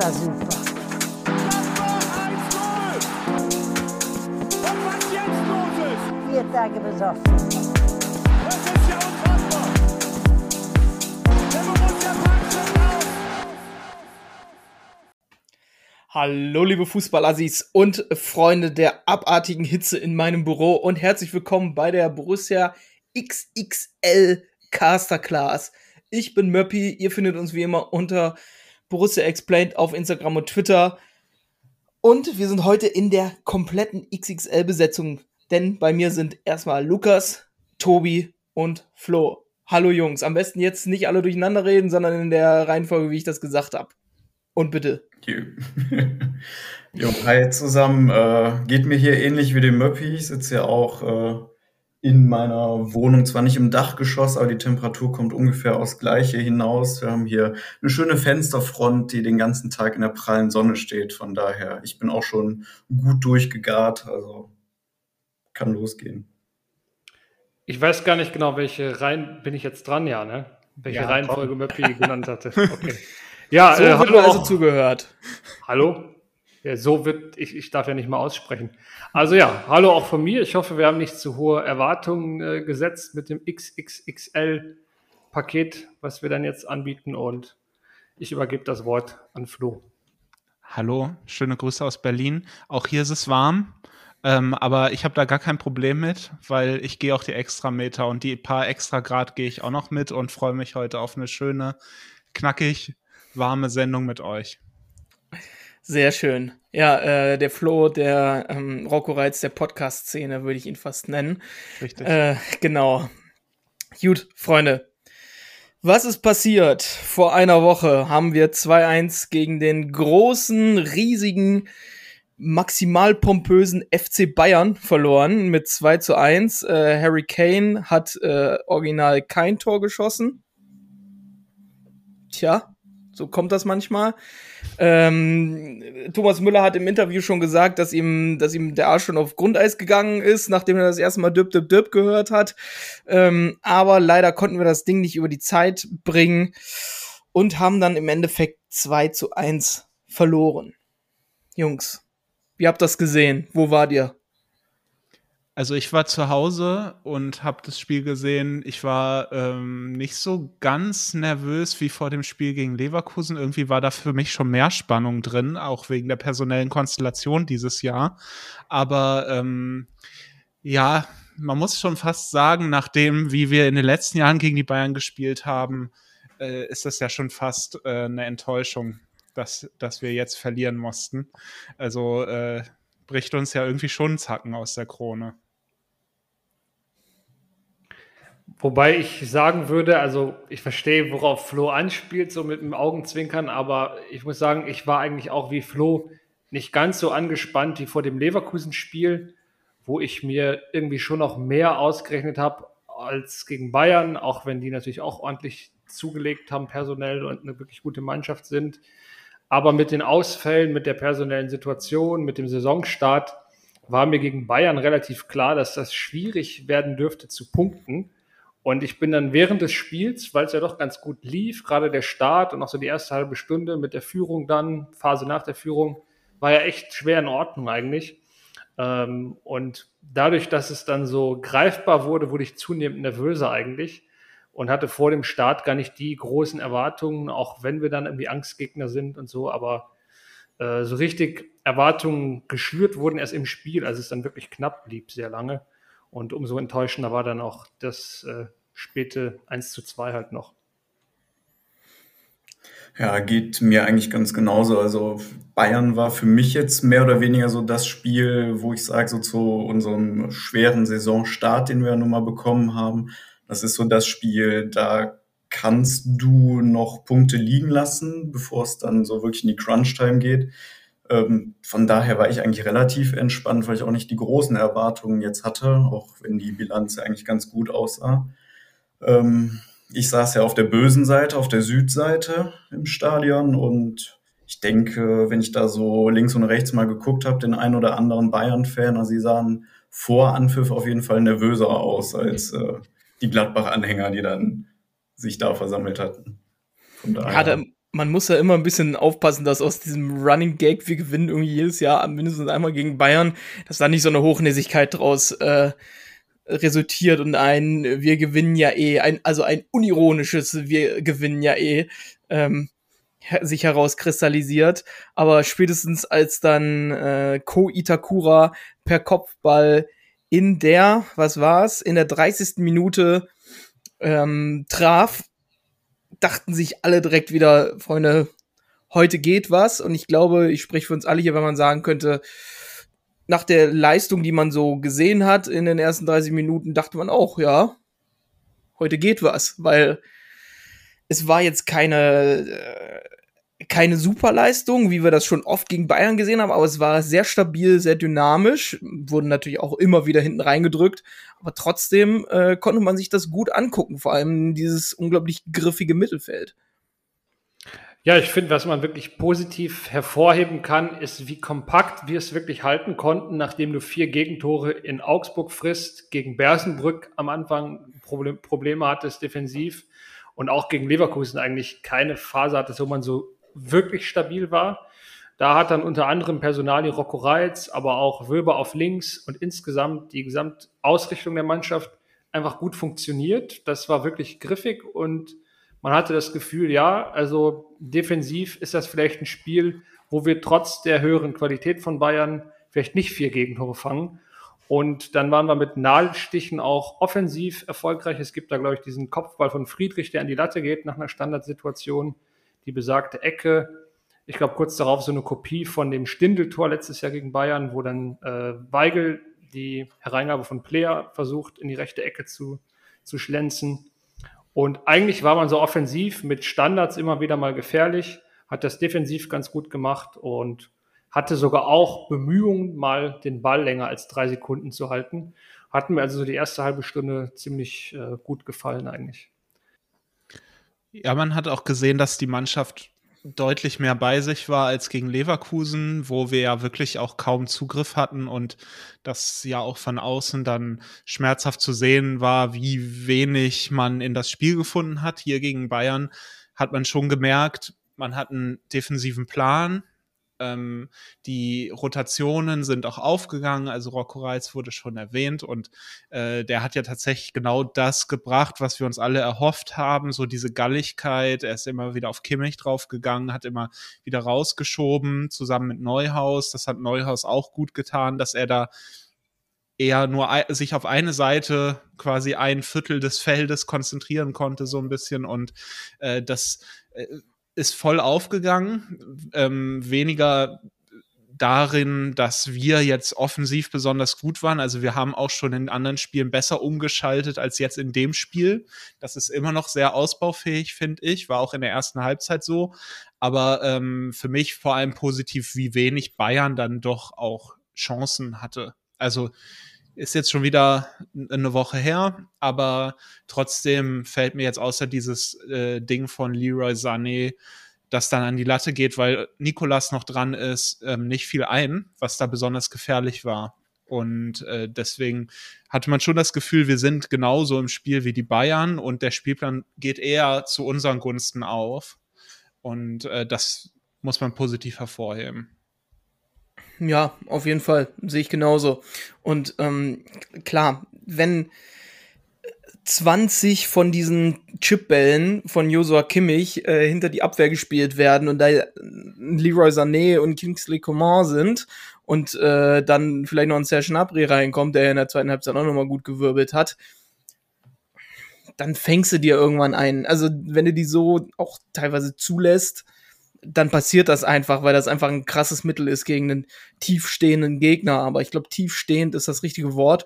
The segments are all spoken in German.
war super. Tage. Hallo liebe Fußballassis und Freunde der abartigen Hitze in meinem Büro und herzlich willkommen bei der Borussia XXL Caster Class. Ich bin Möppi, ihr findet uns wie immer unter Borussia Explained auf Instagram und Twitter. Und wir sind heute in der kompletten XXL-Besetzung, denn bei mir sind erstmal Lukas, Tobi und Flo. Hallo Jungs, am besten jetzt nicht alle durcheinander reden, sondern in der Reihenfolge, wie ich das gesagt habe. Und bitte. Jo, hi zusammen. Äh, geht mir hier ähnlich wie dem Möppi. Ich sitze ja auch äh, in meiner Wohnung, zwar nicht im Dachgeschoss, aber die Temperatur kommt ungefähr aufs Gleiche hinaus. Wir haben hier eine schöne Fensterfront, die den ganzen Tag in der prallen Sonne steht. Von daher, ich bin auch schon gut durchgegart, also kann losgehen. Ich weiß gar nicht genau, welche Reihen bin ich jetzt dran, ja, ne? Welche Ja, Reihenfolge Möppi genannt hatte. Okay. Ja, So äh, wird also auch- zugehört. hallo. Ja, so wird, ich, ich darf ja nicht mal aussprechen. Also ja, hallo auch von mir. Ich hoffe, wir haben nicht zu hohe Erwartungen äh, gesetzt mit dem XXXL-Paket, was wir dann jetzt anbieten. Und ich übergebe das Wort an Flo. Hallo, schöne Grüße aus Berlin. Auch hier ist es warm, ähm, aber ich habe da gar kein Problem mit, weil ich gehe auch die Extrameter und die paar extra Grad gehe ich auch noch mit und freue mich heute auf eine schöne, knackig warme Sendung mit euch. Sehr schön. Ja, äh, der Flo, der ähm, Rocco Reitz der Podcast-Szene, würde ich ihn fast nennen. Richtig. Äh, genau. Gut, Freunde. Was ist passiert? Vor einer Woche haben wir 2-1 gegen den großen, riesigen, maximal pompösen FC Bayern verloren mit 2 zu 1. Äh, Harry Kane hat äh, original kein Tor geschossen. Tja, so kommt das manchmal. Ähm, Thomas Müller hat im Interview schon gesagt, dass ihm, dass ihm der Arsch schon auf Grundeis gegangen ist, nachdem er das erste Mal Düpp, Düpp, Düpp gehört hat. Ähm, aber leider konnten wir das Ding nicht über die Zeit bringen und haben dann im Endeffekt 2 zu 1 verloren. Jungs, wie habt das gesehen? Wo wart ihr? Also ich war zu Hause und habe das Spiel gesehen. Ich war ähm, nicht so ganz nervös wie vor dem Spiel gegen Leverkusen. Irgendwie war da für mich schon mehr Spannung drin, auch wegen der personellen Konstellation dieses Jahr. Aber ähm, ja, man muss schon fast sagen, nachdem, wie wir in den letzten Jahren gegen die Bayern gespielt haben, äh, ist das ja schon fast äh, eine Enttäuschung, dass, dass wir jetzt verlieren mussten. Also äh, bricht uns ja irgendwie schon Zacken aus der Krone. Wobei ich sagen würde, also ich verstehe, worauf Flo anspielt, so mit dem Augenzwinkern, aber ich muss sagen, ich war eigentlich auch wie Flo nicht ganz so angespannt wie vor dem Leverkusen-Spiel, wo ich mir irgendwie schon noch mehr ausgerechnet habe als gegen Bayern, auch wenn die natürlich auch ordentlich zugelegt haben personell und eine wirklich gute Mannschaft sind. Aber mit den Ausfällen, mit der personellen Situation, mit dem Saisonstart war mir gegen Bayern relativ klar, dass das schwierig werden dürfte zu punkten. Und ich bin dann während des Spiels, weil es ja doch ganz gut lief, gerade der Start und auch so die erste halbe Stunde mit der Führung dann, Phase nach der Führung, war ja echt schwer in Ordnung eigentlich. Ähm, und dadurch, dass es dann so greifbar wurde, wurde ich zunehmend nervöser eigentlich und hatte vor dem Start gar nicht die großen Erwartungen, auch wenn wir dann irgendwie Angstgegner sind und so, aber äh, so richtig Erwartungen geschürt wurden erst im Spiel, als es dann wirklich knapp blieb, sehr lange. Und umso enttäuschender war dann auch das äh, späte 1 zu 2 halt noch. Ja, geht mir eigentlich ganz genauso. Also Bayern war für mich jetzt mehr oder weniger so das Spiel, wo ich sage, so zu unserem schweren Saisonstart, den wir ja nun mal bekommen haben, das ist so das Spiel, da kannst du noch Punkte liegen lassen, bevor es dann so wirklich in die Crunch-Time geht. Ähm, von daher war ich eigentlich relativ entspannt, weil ich auch nicht die großen Erwartungen jetzt hatte, auch wenn die Bilanz ja eigentlich ganz gut aussah. Ähm, ich saß ja auf der bösen Seite, auf der Südseite im Stadion und ich denke, wenn ich da so links und rechts mal geguckt habe, den einen oder anderen Bayern-Fan, also sie sahen vor Anpfiff auf jeden Fall nervöser aus als äh, die Gladbach-Anhänger, die dann sich da versammelt hatten. Von daher. Man muss ja immer ein bisschen aufpassen, dass aus diesem Running Gag, wir gewinnen irgendwie jedes Jahr mindestens einmal gegen Bayern, dass da nicht so eine Hochnäsigkeit draus äh, resultiert und ein wir gewinnen ja eh, ein, also ein unironisches wir gewinnen ja eh, ähm, sich herauskristallisiert. Aber spätestens als dann äh, Ko Itakura per Kopfball in der, was war's, in der 30. Minute ähm, traf, dachten sich alle direkt wieder, Freunde, heute geht was. Und ich glaube, ich spreche für uns alle hier, wenn man sagen könnte, nach der Leistung, die man so gesehen hat in den ersten 30 Minuten, dachte man auch, ja, heute geht was, weil es war jetzt keine, äh, keine Superleistung, wie wir das schon oft gegen Bayern gesehen haben, aber es war sehr stabil, sehr dynamisch, wurden natürlich auch immer wieder hinten reingedrückt, aber trotzdem äh, konnte man sich das gut angucken, vor allem dieses unglaublich griffige Mittelfeld. Ja, ich finde, was man wirklich positiv hervorheben kann, ist, wie kompakt wir es wirklich halten konnten, nachdem du vier Gegentore in Augsburg frisst, gegen Bersenbrück am Anfang Problem, Probleme hattest defensiv und auch gegen Leverkusen eigentlich keine Phase hattest, wo man so wirklich stabil war. Da hat dann unter anderem Personali Rocco Reitz, aber auch Wöber auf links und insgesamt die Gesamtausrichtung der Mannschaft einfach gut funktioniert. Das war wirklich griffig und man hatte das Gefühl, ja, also defensiv ist das vielleicht ein Spiel, wo wir trotz der höheren Qualität von Bayern vielleicht nicht vier Gegentore fangen. Und dann waren wir mit Nadelstichen auch offensiv erfolgreich. Es gibt da, glaube ich, diesen Kopfball von Friedrich, der an die Latte geht nach einer Standardsituation. Die besagte Ecke. Ich glaube, kurz darauf so eine Kopie von dem Stindeltor letztes Jahr gegen Bayern, wo dann äh, Weigel die Hereingabe von Player versucht, in die rechte Ecke zu, zu schlänzen. Und eigentlich war man so offensiv mit Standards immer wieder mal gefährlich, hat das defensiv ganz gut gemacht und hatte sogar auch Bemühungen, mal den Ball länger als drei Sekunden zu halten. Hatten mir also so die erste halbe Stunde ziemlich äh, gut gefallen eigentlich. Ja, man hat auch gesehen, dass die Mannschaft deutlich mehr bei sich war als gegen Leverkusen, wo wir ja wirklich auch kaum Zugriff hatten und das ja auch von außen dann schmerzhaft zu sehen war, wie wenig man in das Spiel gefunden hat. Hier gegen Bayern hat man schon gemerkt, man hat einen defensiven Plan, ähm, die Rotationen sind auch aufgegangen, also Rocco Reitz wurde schon erwähnt und äh, der hat ja tatsächlich genau das gebracht, was wir uns alle erhofft haben, so diese Galligkeit. Er ist immer wieder auf Kimmich draufgegangen, hat immer wieder rausgeschoben, zusammen mit Neuhaus. Das hat Neuhaus auch gut getan, dass er da eher nur sich auf eine Seite quasi ein Viertel des Feldes konzentrieren konnte, so ein bisschen. Und äh, das äh, ist voll aufgegangen. Ähm, weniger darin, dass wir jetzt offensiv besonders gut waren. Also wir haben auch schon in anderen Spielen besser umgeschaltet als jetzt in dem Spiel. Das ist immer noch sehr ausbaufähig, finde ich. War auch in der ersten Halbzeit so. Aber ähm, für mich vor allem positiv, wie wenig Bayern dann doch auch Chancen hatte. Also ist jetzt schon wieder eine Woche her, aber trotzdem fällt mir jetzt außer dieses äh, Ding von Leroy Sané, das dann an die Latte geht, weil Nikolas noch dran ist, ähm, nicht viel ein, was da besonders gefährlich war. Und äh, deswegen hatte man schon das Gefühl, wir sind genauso im Spiel wie die Bayern und der Spielplan geht eher zu unseren Gunsten auf. Und äh, das muss man positiv hervorheben. Ja, auf jeden Fall. Sehe ich genauso. Und ähm, klar, wenn 20 von diesen Chipbällen von Josua Kimmich äh, hinter die Abwehr gespielt werden und da Leroy Sané und Kingsley Coman sind und äh, dann vielleicht noch ein Serge Gnabry reinkommt, der in der zweiten Halbzeit auch nochmal gut gewirbelt hat, dann fängst du dir irgendwann ein. Also wenn du die so auch teilweise zulässt, dann passiert das einfach, weil das einfach ein krasses Mittel ist gegen einen tiefstehenden Gegner. Aber ich glaube, tiefstehend ist das richtige Wort.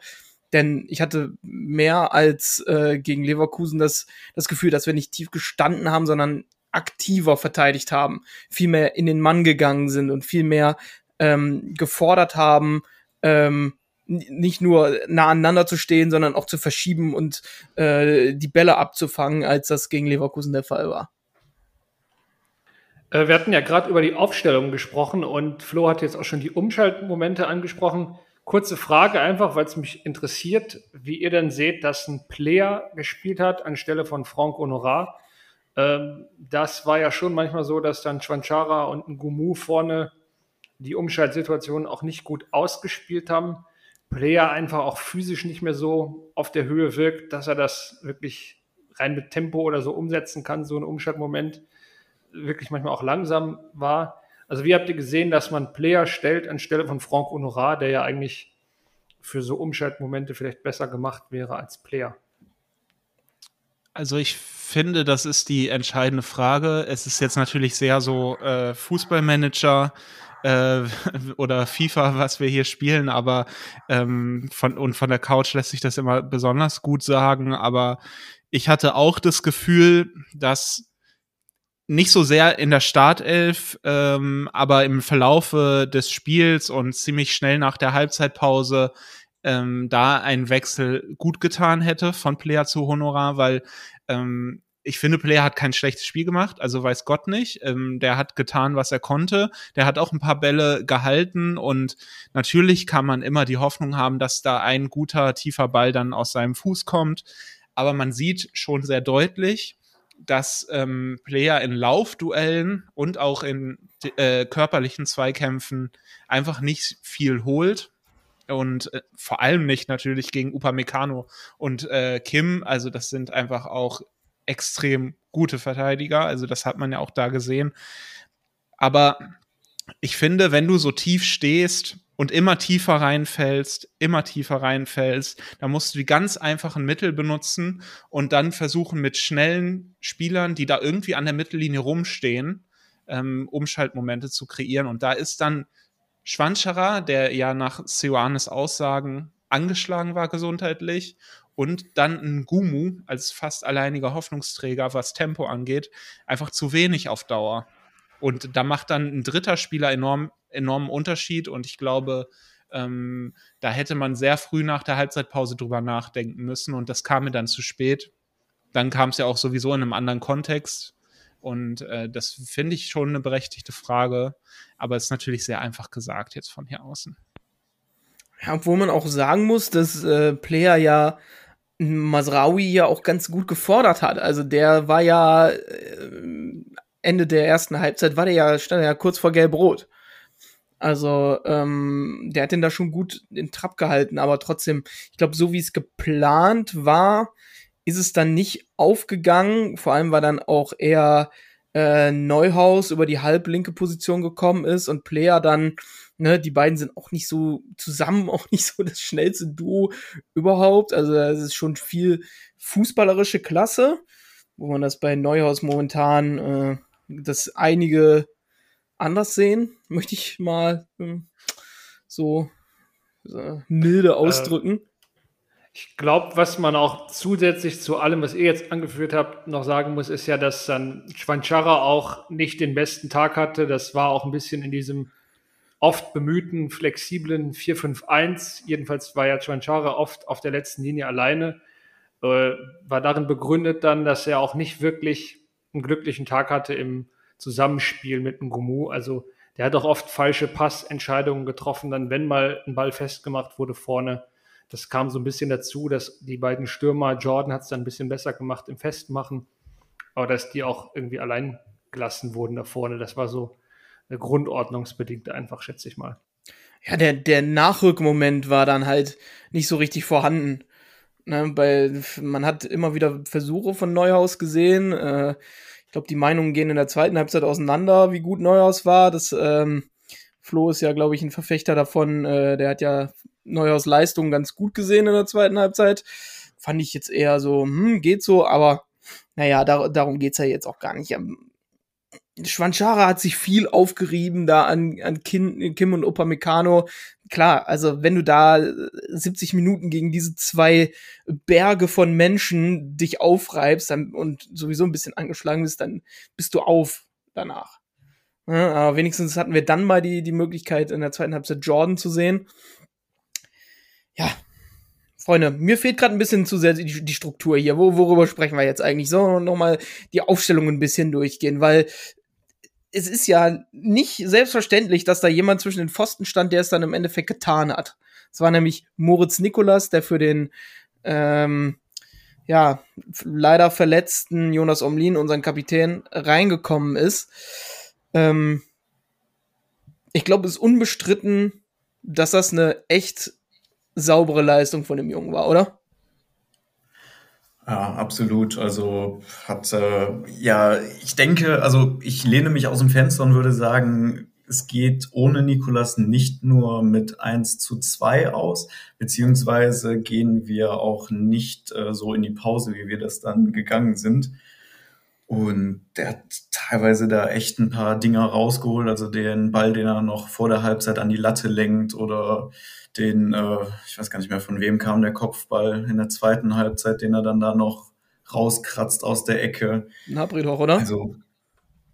Denn ich hatte mehr als äh, gegen Leverkusen das, das Gefühl, dass wir nicht tief gestanden haben, sondern aktiver verteidigt haben, viel mehr in den Mann gegangen sind und viel mehr ähm, gefordert haben, ähm, nicht nur nah aneinander zu stehen, sondern auch zu verschieben und äh, die Bälle abzufangen, als das gegen Leverkusen der Fall war. Äh, wir hatten ja gerade über die Aufstellung gesprochen und Flo hat jetzt auch schon die Umschaltmomente angesprochen. Kurze Frage einfach, weil es mich interessiert, wie ihr denn seht, dass ein Player gespielt hat anstelle von Franck Honorat. Ähm, das war ja schon manchmal so, dass dann Schwanchara und ein Gumu vorne die Umschaltsituation auch nicht gut ausgespielt haben. Player einfach auch physisch nicht mehr so auf der Höhe wirkt, dass er das wirklich rein mit Tempo oder so umsetzen kann, so ein Umschaltmoment wirklich manchmal auch langsam war. Also wie habt ihr gesehen, dass man Player stellt anstelle von Franck Honorat, der ja eigentlich für so Umschaltmomente vielleicht besser gemacht wäre als Player? Also ich finde, das ist die entscheidende Frage. Es ist jetzt natürlich sehr so äh, Fußballmanager äh, oder FIFA, was wir hier spielen, aber ähm, von und von der Couch lässt sich das immer besonders gut sagen. Aber ich hatte auch das Gefühl, dass nicht so sehr in der Startelf, ähm, aber im Verlaufe des Spiels und ziemlich schnell nach der Halbzeitpause ähm, da ein Wechsel gut getan hätte von Player zu Honorar, weil ähm, ich finde, Player hat kein schlechtes Spiel gemacht, also weiß Gott nicht. Ähm, der hat getan, was er konnte. Der hat auch ein paar Bälle gehalten und natürlich kann man immer die Hoffnung haben, dass da ein guter, tiefer Ball dann aus seinem Fuß kommt. Aber man sieht schon sehr deutlich, dass ähm, Player in Laufduellen und auch in äh, körperlichen Zweikämpfen einfach nicht viel holt. Und äh, vor allem nicht natürlich gegen Upamecano und äh, Kim. Also das sind einfach auch extrem gute Verteidiger. Also das hat man ja auch da gesehen. Aber ich finde, wenn du so tief stehst und immer tiefer reinfällst, immer tiefer reinfällst, dann musst du die ganz einfachen Mittel benutzen und dann versuchen mit schnellen Spielern, die da irgendwie an der Mittellinie rumstehen, ähm, Umschaltmomente zu kreieren. Und da ist dann Schwanscherer, der ja nach Seoanes Aussagen angeschlagen war gesundheitlich, und dann ein Gumu als fast alleiniger Hoffnungsträger, was Tempo angeht, einfach zu wenig auf Dauer. Und da macht dann ein dritter Spieler enorm, enormen Unterschied und ich glaube, ähm, da hätte man sehr früh nach der Halbzeitpause drüber nachdenken müssen und das kam mir dann zu spät. Dann kam es ja auch sowieso in einem anderen Kontext und äh, das finde ich schon eine berechtigte Frage, aber es ist natürlich sehr einfach gesagt jetzt von hier außen. Ja, obwohl man auch sagen muss, dass äh, Player ja Masraoui ja auch ganz gut gefordert hat. Also der war ja äh, Ende der ersten Halbzeit war der ja, stand ja kurz vor Gelb-Rot. Also, ähm, der hat den da schon gut in Trab gehalten, aber trotzdem, ich glaube, so wie es geplant war, ist es dann nicht aufgegangen. Vor allem, weil dann auch eher äh, Neuhaus über die halblinke Position gekommen ist und Player dann, ne, die beiden sind auch nicht so zusammen, auch nicht so das schnellste Duo überhaupt. Also, es ist schon viel fußballerische Klasse, wo man das bei Neuhaus momentan äh, das einige anders sehen, möchte ich mal hm, so, so, milde äh, ausdrücken. ich glaube, was man auch zusätzlich zu allem, was ihr jetzt angeführt habt, noch sagen muss, ist ja, dass dann Schwanchara auch nicht den besten Tag hatte. Das war auch ein bisschen in diesem oft bemühten, flexiblen 4-5-1. Jedenfalls war ja Schwanchara oft auf der letzten Linie alleine. Äh, war darin begründet dann, dass er auch nicht wirklich einen glücklichen Tag hatte im Zusammenspiel mit dem Gumu. Also der hat auch oft falsche Passentscheidungen getroffen, dann wenn mal ein Ball festgemacht wurde vorne. Das kam so ein bisschen dazu, dass die beiden Stürmer, Jordan hat es dann ein bisschen besser gemacht im Festmachen, aber dass die auch irgendwie allein gelassen wurden da vorne. Das war so eine grundordnungsbedingt einfach, schätze ich mal. Ja, der, der Nachrückmoment war dann halt nicht so richtig vorhanden. Ne, weil man hat immer wieder Versuche von Neuhaus gesehen. Äh, ich glaube, die Meinungen gehen in der zweiten Halbzeit auseinander, wie gut Neuhaus war. Das ähm, Flo ist ja, glaube ich, ein Verfechter davon. Äh, der hat ja Neuhaus Leistung ganz gut gesehen in der zweiten Halbzeit. Fand ich jetzt eher so, hm, geht so, aber naja, da, darum geht's ja jetzt auch gar nicht. Schwanchara hat sich viel aufgerieben da an, an Kim, Kim und Upamecano. Klar, also wenn du da 70 Minuten gegen diese zwei Berge von Menschen dich aufreibst dann, und sowieso ein bisschen angeschlagen bist, dann bist du auf danach. Ja, aber wenigstens hatten wir dann mal die, die Möglichkeit, in der zweiten Halbzeit Jordan zu sehen. Ja, Freunde, mir fehlt gerade ein bisschen zu sehr die, die Struktur hier. Wo, worüber sprechen wir jetzt eigentlich? So, nochmal die Aufstellung ein bisschen durchgehen, weil es ist ja nicht selbstverständlich, dass da jemand zwischen den Pfosten stand, der es dann im Endeffekt getan hat. Es war nämlich Moritz Nikolas, der für den ähm, ja, leider verletzten Jonas Omlin, unseren Kapitän, reingekommen ist. Ähm, ich glaube, es ist unbestritten, dass das eine echt saubere Leistung von dem Jungen war, oder? Ja, absolut. Also hat äh, ja, ich denke, also ich lehne mich aus dem Fenster und würde sagen, es geht ohne Nikolas nicht nur mit 1 zu 2 aus, beziehungsweise gehen wir auch nicht äh, so in die Pause, wie wir das dann gegangen sind. Und der hat teilweise da echt ein paar Dinger rausgeholt, also den Ball, den er noch vor der Halbzeit an die Latte lenkt oder den, äh, ich weiß gar nicht mehr von wem kam der Kopfball in der zweiten Halbzeit, den er dann da noch rauskratzt aus der Ecke. Nabri doch, oder? Also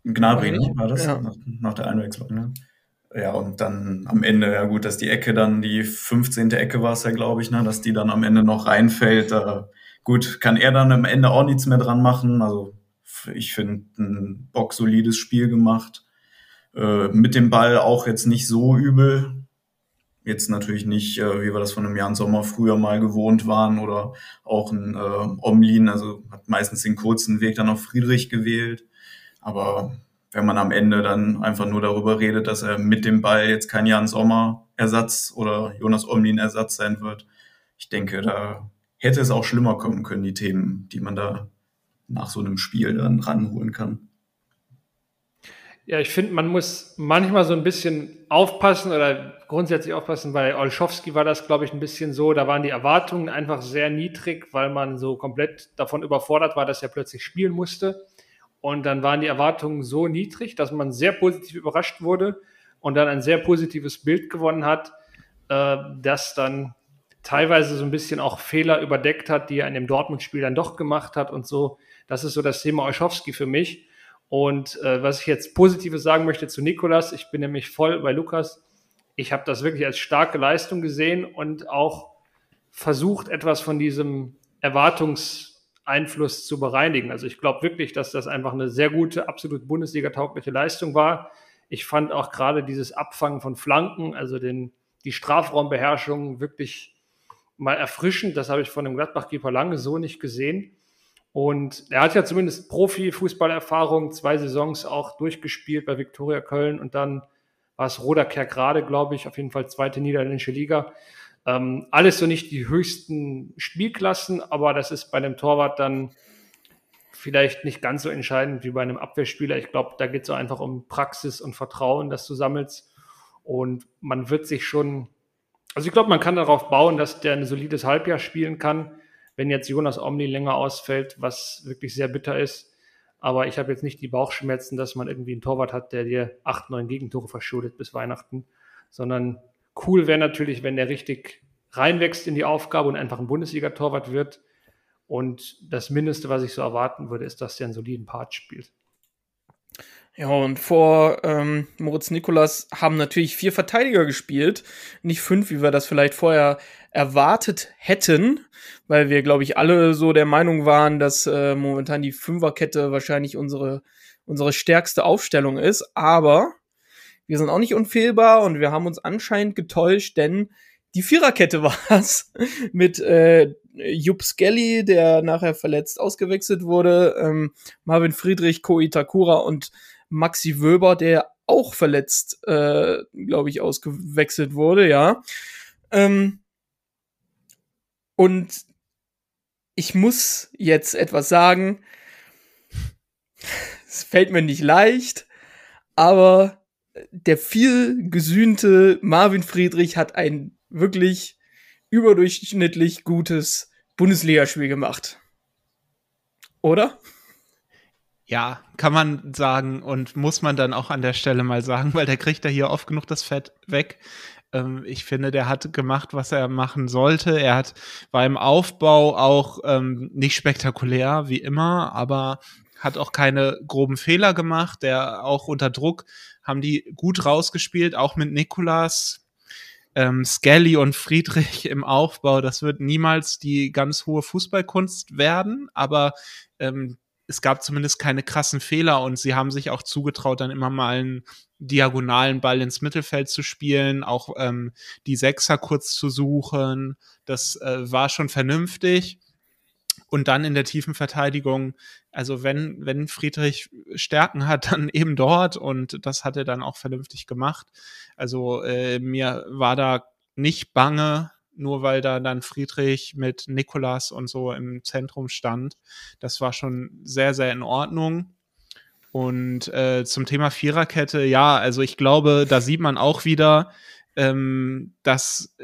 Gnabry, ne, nicht? war das? Ja. Nach, nach der Einwechslung, ne? Ja, und dann am Ende, ja gut, dass die Ecke dann, die 15. Ecke war es ja, glaube ich, ne, dass die dann am Ende noch reinfällt. Äh, gut, kann er dann am Ende auch nichts mehr dran machen. Also ich finde ein bocksolides Spiel gemacht. Äh, mit dem Ball auch jetzt nicht so übel. Jetzt natürlich nicht, äh, wie wir das von einem Jan Sommer früher mal gewohnt waren oder auch ein äh, Omlin, also hat meistens den kurzen Weg dann auf Friedrich gewählt. Aber wenn man am Ende dann einfach nur darüber redet, dass er mit dem Ball jetzt kein Jan Sommer Ersatz oder Jonas Omlin Ersatz sein wird, ich denke, da hätte es auch schlimmer kommen können, die Themen, die man da nach so einem Spiel dann ranholen kann. Ja, ich finde, man muss manchmal so ein bisschen aufpassen oder grundsätzlich aufpassen. Bei Olschowski war das, glaube ich, ein bisschen so. Da waren die Erwartungen einfach sehr niedrig, weil man so komplett davon überfordert war, dass er plötzlich spielen musste. Und dann waren die Erwartungen so niedrig, dass man sehr positiv überrascht wurde und dann ein sehr positives Bild gewonnen hat, äh, das dann teilweise so ein bisschen auch Fehler überdeckt hat, die er in dem Dortmund-Spiel dann doch gemacht hat und so. Das ist so das Thema Olschowski für mich. Und äh, was ich jetzt Positives sagen möchte zu Nikolas, ich bin nämlich voll bei Lukas. Ich habe das wirklich als starke Leistung gesehen und auch versucht, etwas von diesem Erwartungseinfluss zu bereinigen. Also ich glaube wirklich, dass das einfach eine sehr gute, absolut Bundesliga-taugliche Leistung war. Ich fand auch gerade dieses Abfangen von Flanken, also den, die Strafraumbeherrschung wirklich mal erfrischend. Das habe ich von dem Gladbach-Keeper lange so nicht gesehen. Und er hat ja zumindest Profi-Fußballerfahrung, zwei Saisons auch durchgespielt bei Viktoria Köln und dann war es Roder gerade, glaube ich, auf jeden Fall zweite niederländische Liga. Ähm, alles so nicht die höchsten Spielklassen, aber das ist bei einem Torwart dann vielleicht nicht ganz so entscheidend wie bei einem Abwehrspieler. Ich glaube, da geht es so einfach um Praxis und Vertrauen, das du sammelst. Und man wird sich schon, also ich glaube, man kann darauf bauen, dass der ein solides Halbjahr spielen kann wenn jetzt Jonas Omni länger ausfällt, was wirklich sehr bitter ist. Aber ich habe jetzt nicht die Bauchschmerzen, dass man irgendwie einen Torwart hat, der dir acht, neun Gegentore verschuldet bis Weihnachten, sondern cool wäre natürlich, wenn der richtig reinwächst in die Aufgabe und einfach ein Bundesliga-Torwart wird. Und das Mindeste, was ich so erwarten würde, ist, dass er einen soliden Part spielt. Ja, und vor ähm, Moritz Nikolas haben natürlich vier Verteidiger gespielt, nicht fünf, wie wir das vielleicht vorher erwartet hätten, weil wir, glaube ich, alle so der Meinung waren, dass äh, momentan die Fünferkette wahrscheinlich unsere, unsere stärkste Aufstellung ist. Aber wir sind auch nicht unfehlbar und wir haben uns anscheinend getäuscht, denn die Viererkette war es mit äh, Jupp Skelly, der nachher verletzt ausgewechselt wurde, ähm, Marvin Friedrich, Ko Itakura und Maxi Wöber, der auch verletzt, äh, glaube ich, ausgewechselt wurde, ja. Ähm, und ich muss jetzt etwas sagen. Es fällt mir nicht leicht, aber der viel gesühnte Marvin Friedrich hat ein wirklich überdurchschnittlich gutes Bundesligaspiel gemacht. Oder? Ja, kann man sagen und muss man dann auch an der Stelle mal sagen, weil der kriegt ja hier oft genug das Fett weg. Ähm, ich finde, der hat gemacht, was er machen sollte. Er hat war im Aufbau auch ähm, nicht spektakulär wie immer, aber hat auch keine groben Fehler gemacht. Der auch unter Druck haben die gut rausgespielt, auch mit Nikolas. Ähm, Skelly und Friedrich im Aufbau, das wird niemals die ganz hohe Fußballkunst werden, aber ähm, es gab zumindest keine krassen Fehler und sie haben sich auch zugetraut, dann immer mal einen diagonalen Ball ins Mittelfeld zu spielen, auch ähm, die Sechser kurz zu suchen. Das äh, war schon vernünftig. Und dann in der tiefen Verteidigung, also wenn, wenn Friedrich Stärken hat, dann eben dort und das hat er dann auch vernünftig gemacht. Also äh, mir war da nicht bange, nur weil da dann Friedrich mit Nikolas und so im Zentrum stand. Das war schon sehr, sehr in Ordnung. Und äh, zum Thema Viererkette, ja, also ich glaube, da sieht man auch wieder, ähm, dass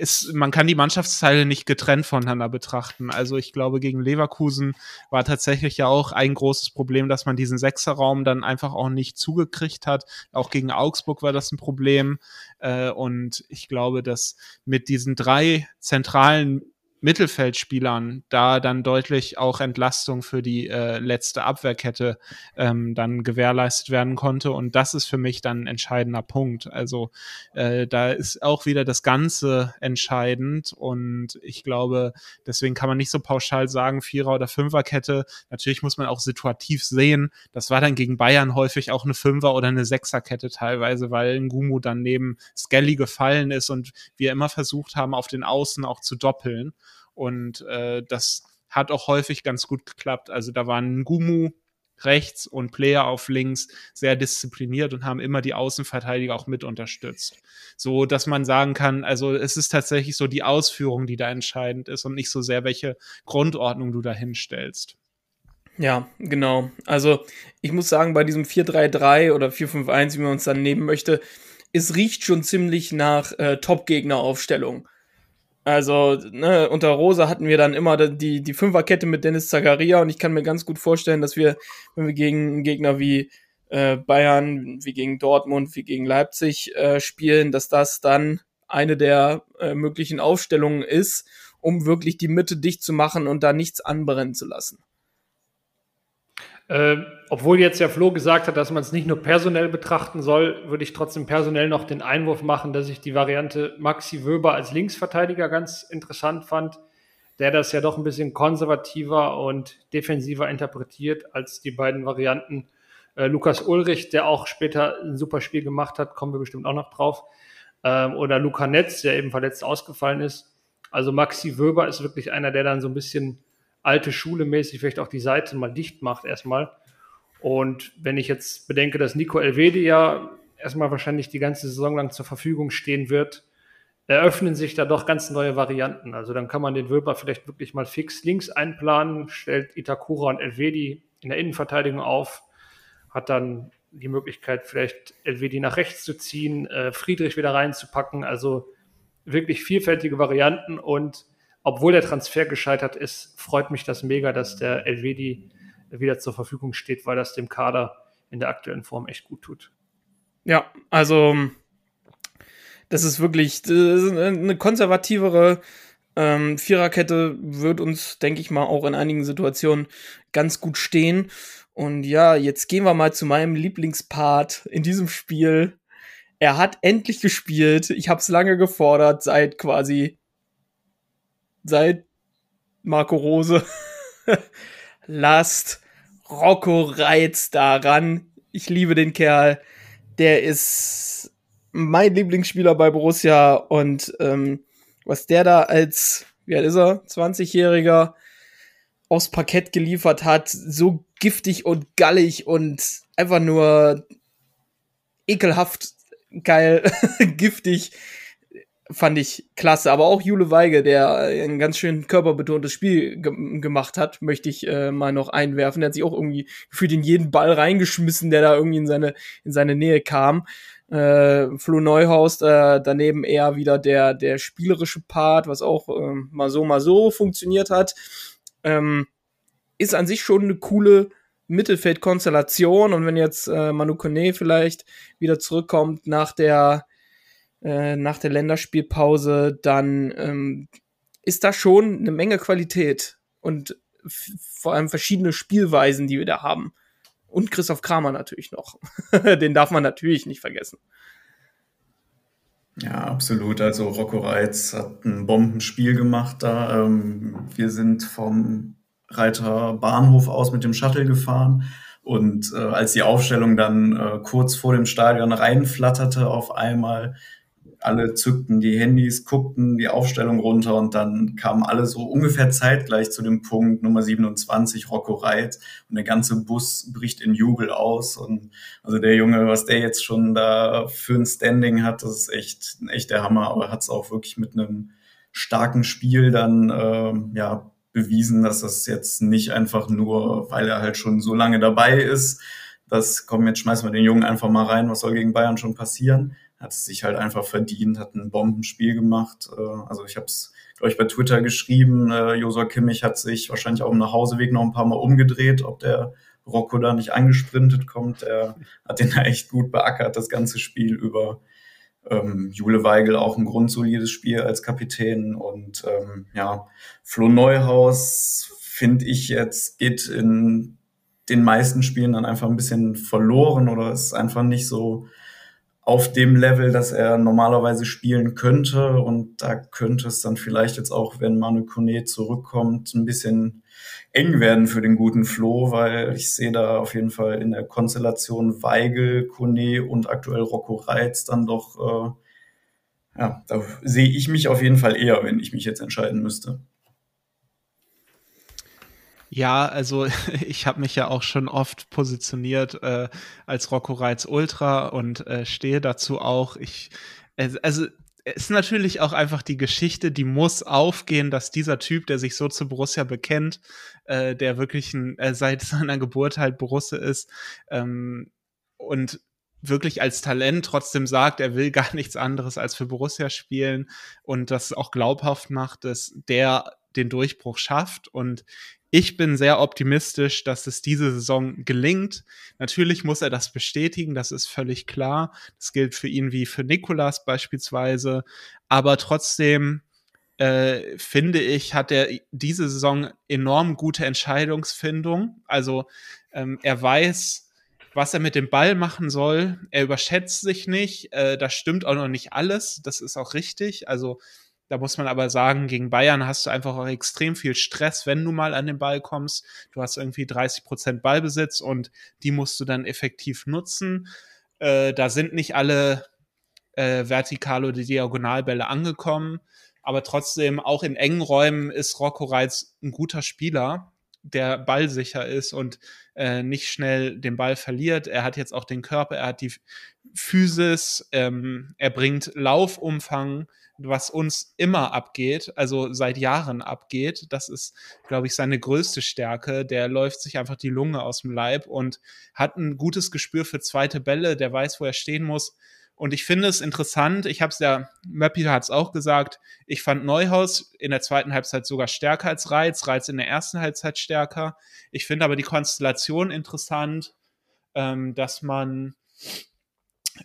es, man kann die Mannschaftsteile nicht getrennt voneinander betrachten. Also ich glaube, gegen Leverkusen war tatsächlich ja auch ein großes Problem, dass man diesen Sechserraum dann einfach auch nicht zugekriegt hat. Auch gegen Augsburg war das ein Problem. Äh, und ich glaube, dass mit diesen drei zentralen Mittelfeldspielern da dann deutlich auch Entlastung für die äh, letzte Abwehrkette ähm, dann gewährleistet werden konnte. Und das ist für mich dann ein entscheidender Punkt. Also äh, da ist auch wieder das Ganze entscheidend. Und ich glaube, deswegen kann man nicht so pauschal sagen, Vierer- oder Fünferkette. Natürlich muss man auch situativ sehen. Das war dann gegen Bayern häufig auch eine Fünfer- oder eine Sechserkette teilweise, weil Ngumu dann neben Skelly gefallen ist und wir immer versucht haben, auf den Außen auch zu doppeln. Und äh, das hat auch häufig ganz gut geklappt. Also da waren Gumu rechts und Player auf links sehr diszipliniert und haben immer die Außenverteidiger auch mit unterstützt. So dass man sagen kann, also es ist tatsächlich so die Ausführung, die da entscheidend ist und nicht so sehr, welche Grundordnung du da hinstellst. Ja, genau. Also ich muss sagen, bei diesem 4-3-3 oder 4-5-1, wie man uns dann nehmen möchte, es riecht schon ziemlich nach äh, Top-Gegner-Aufstellung. Also, ne, unter Rosa hatten wir dann immer die, die Fünferkette mit Dennis Zagaria und ich kann mir ganz gut vorstellen, dass wir, wenn wir gegen Gegner wie äh, Bayern, wie gegen Dortmund, wie gegen Leipzig äh, spielen, dass das dann eine der äh, möglichen Aufstellungen ist, um wirklich die Mitte dicht zu machen und da nichts anbrennen zu lassen. Äh, obwohl jetzt ja Flo gesagt hat, dass man es nicht nur personell betrachten soll, würde ich trotzdem personell noch den Einwurf machen, dass ich die Variante Maxi Wöber als Linksverteidiger ganz interessant fand, der das ja doch ein bisschen konservativer und defensiver interpretiert als die beiden Varianten. Äh, Lukas Ulrich, der auch später ein super Spiel gemacht hat, kommen wir bestimmt auch noch drauf. Ähm, oder Luca Netz, der eben verletzt ausgefallen ist. Also Maxi Wöber ist wirklich einer, der dann so ein bisschen alte Schule mäßig vielleicht auch die Seite mal dicht macht erstmal. Und wenn ich jetzt bedenke, dass Nico Elvedi ja erstmal wahrscheinlich die ganze Saison lang zur Verfügung stehen wird, eröffnen sich da doch ganz neue Varianten. Also dann kann man den Wölper vielleicht wirklich mal fix links einplanen, stellt Itakura und Elvedi in der Innenverteidigung auf, hat dann die Möglichkeit, vielleicht Elvedi nach rechts zu ziehen, äh, Friedrich wieder reinzupacken. Also wirklich vielfältige Varianten und obwohl der Transfer gescheitert ist, freut mich das mega, dass der Elvedi wieder zur Verfügung steht, weil das dem Kader in der aktuellen Form echt gut tut. Ja, also das ist wirklich das ist eine konservativere ähm, Viererkette wird uns, denke ich mal, auch in einigen Situationen ganz gut stehen. Und ja, jetzt gehen wir mal zu meinem Lieblingspart in diesem Spiel. Er hat endlich gespielt. Ich habe es lange gefordert, seit quasi seit Marco Rose. Lasst Rocco Reitz daran. Ich liebe den Kerl. Der ist mein Lieblingsspieler bei Borussia und ähm, was der da als, wie alt ist er, 20-Jähriger aufs Parkett geliefert hat, so giftig und gallig und einfach nur ekelhaft geil, giftig fand ich klasse. Aber auch Jule Weige, der ein ganz schön körperbetontes Spiel ge gemacht hat, möchte ich äh, mal noch einwerfen. Der hat sich auch irgendwie für den jeden Ball reingeschmissen, der da irgendwie in seine, in seine Nähe kam. Äh, Flo Neuhaus äh, daneben eher wieder der, der spielerische Part, was auch äh, mal so, mal so funktioniert hat. Ähm, ist an sich schon eine coole Mittelfeldkonstellation und wenn jetzt äh, Manu Kone vielleicht wieder zurückkommt nach der äh, nach der Länderspielpause, dann ähm, ist da schon eine Menge Qualität und vor allem verschiedene Spielweisen, die wir da haben. Und Christoph Kramer natürlich noch. Den darf man natürlich nicht vergessen. Ja, absolut. Also Rocco Reitz hat ein Bombenspiel gemacht da. Ähm, wir sind vom Reiter Bahnhof aus mit dem Shuttle gefahren. Und äh, als die Aufstellung dann äh, kurz vor dem Stadion reinflatterte auf einmal, alle zückten die Handys, guckten die Aufstellung runter und dann kamen alle so ungefähr zeitgleich zu dem Punkt Nummer 27, Rocco Reit. Und der ganze Bus bricht in Jubel aus. Und also der Junge, was der jetzt schon da für ein Standing hat, das ist echt, echt der Hammer, aber hat es auch wirklich mit einem starken Spiel dann äh, ja bewiesen, dass das jetzt nicht einfach nur, weil er halt schon so lange dabei ist, das komm, jetzt schmeißen wir den Jungen einfach mal rein, was soll gegen Bayern schon passieren? Hat es sich halt einfach verdient, hat ein Bombenspiel gemacht. Äh, also ich habe es, glaube ich, bei Twitter geschrieben, äh, Josua Kimmich hat sich wahrscheinlich auch im Nachhauseweg noch ein paar Mal umgedreht, ob der Rocco da nicht angesprintet kommt. Er hat den da echt gut beackert, das ganze Spiel über. Ähm, Jule Weigel auch ein grundsolides Spiel als Kapitän und ähm, ja, Flo Neuhaus finde ich jetzt geht in den meisten Spielen dann einfach ein bisschen verloren oder ist einfach nicht so auf dem Level, dass er normalerweise spielen könnte. Und da könnte es dann vielleicht jetzt auch, wenn Manu Kone zurückkommt, ein bisschen eng werden für den guten Flo, weil ich sehe da auf jeden Fall in der Konstellation Weigel, Kone und aktuell Rocco Reitz dann doch, äh, ja, da sehe ich mich auf jeden Fall eher, wenn ich mich jetzt entscheiden müsste. Ja, also ich habe mich ja auch schon oft positioniert äh, als Rocco Reitz Ultra und äh, stehe dazu auch. Ich, also es ist natürlich auch einfach die Geschichte, die muss aufgehen, dass dieser Typ, der sich so zu Borussia bekennt, äh, der wirklich ein, äh, seit seiner Geburt halt Borussia ist ähm, und wirklich als Talent trotzdem sagt, er will gar nichts anderes als für Borussia spielen und das auch glaubhaft macht, dass der den Durchbruch schafft. Und ich bin sehr optimistisch, dass es diese Saison gelingt. Natürlich muss er das bestätigen, das ist völlig klar. Das gilt für ihn wie für Nikolas beispielsweise. Aber trotzdem äh, finde ich, hat er diese Saison enorm gute Entscheidungsfindung. Also ähm, er weiß, was er mit dem Ball machen soll. Er überschätzt sich nicht. Äh, das stimmt auch noch nicht alles. Das ist auch richtig. Also da muss man aber sagen, gegen Bayern hast du einfach auch extrem viel Stress, wenn du mal an den Ball kommst. Du hast irgendwie 30 Prozent Ballbesitz und die musst du dann effektiv nutzen. Äh, da sind nicht alle äh, Vertikal- oder Diagonalbälle angekommen. Aber trotzdem, auch in engen Räumen ist Rocco Reitz ein guter Spieler, der ballsicher ist und äh, nicht schnell den Ball verliert. Er hat jetzt auch den Körper, er hat die Physis, ähm, er bringt Laufumfang was uns immer abgeht, also seit Jahren abgeht. Das ist, glaube ich, seine größte Stärke. Der läuft sich einfach die Lunge aus dem Leib und hat ein gutes Gespür für zweite Bälle. Der weiß, wo er stehen muss. Und ich finde es interessant, ich habe es ja, Möppi hat es auch gesagt, ich fand Neuhaus in der zweiten Halbzeit sogar stärker als Reiz, Reiz in der ersten Halbzeit stärker. Ich finde aber die Konstellation interessant, ähm, dass man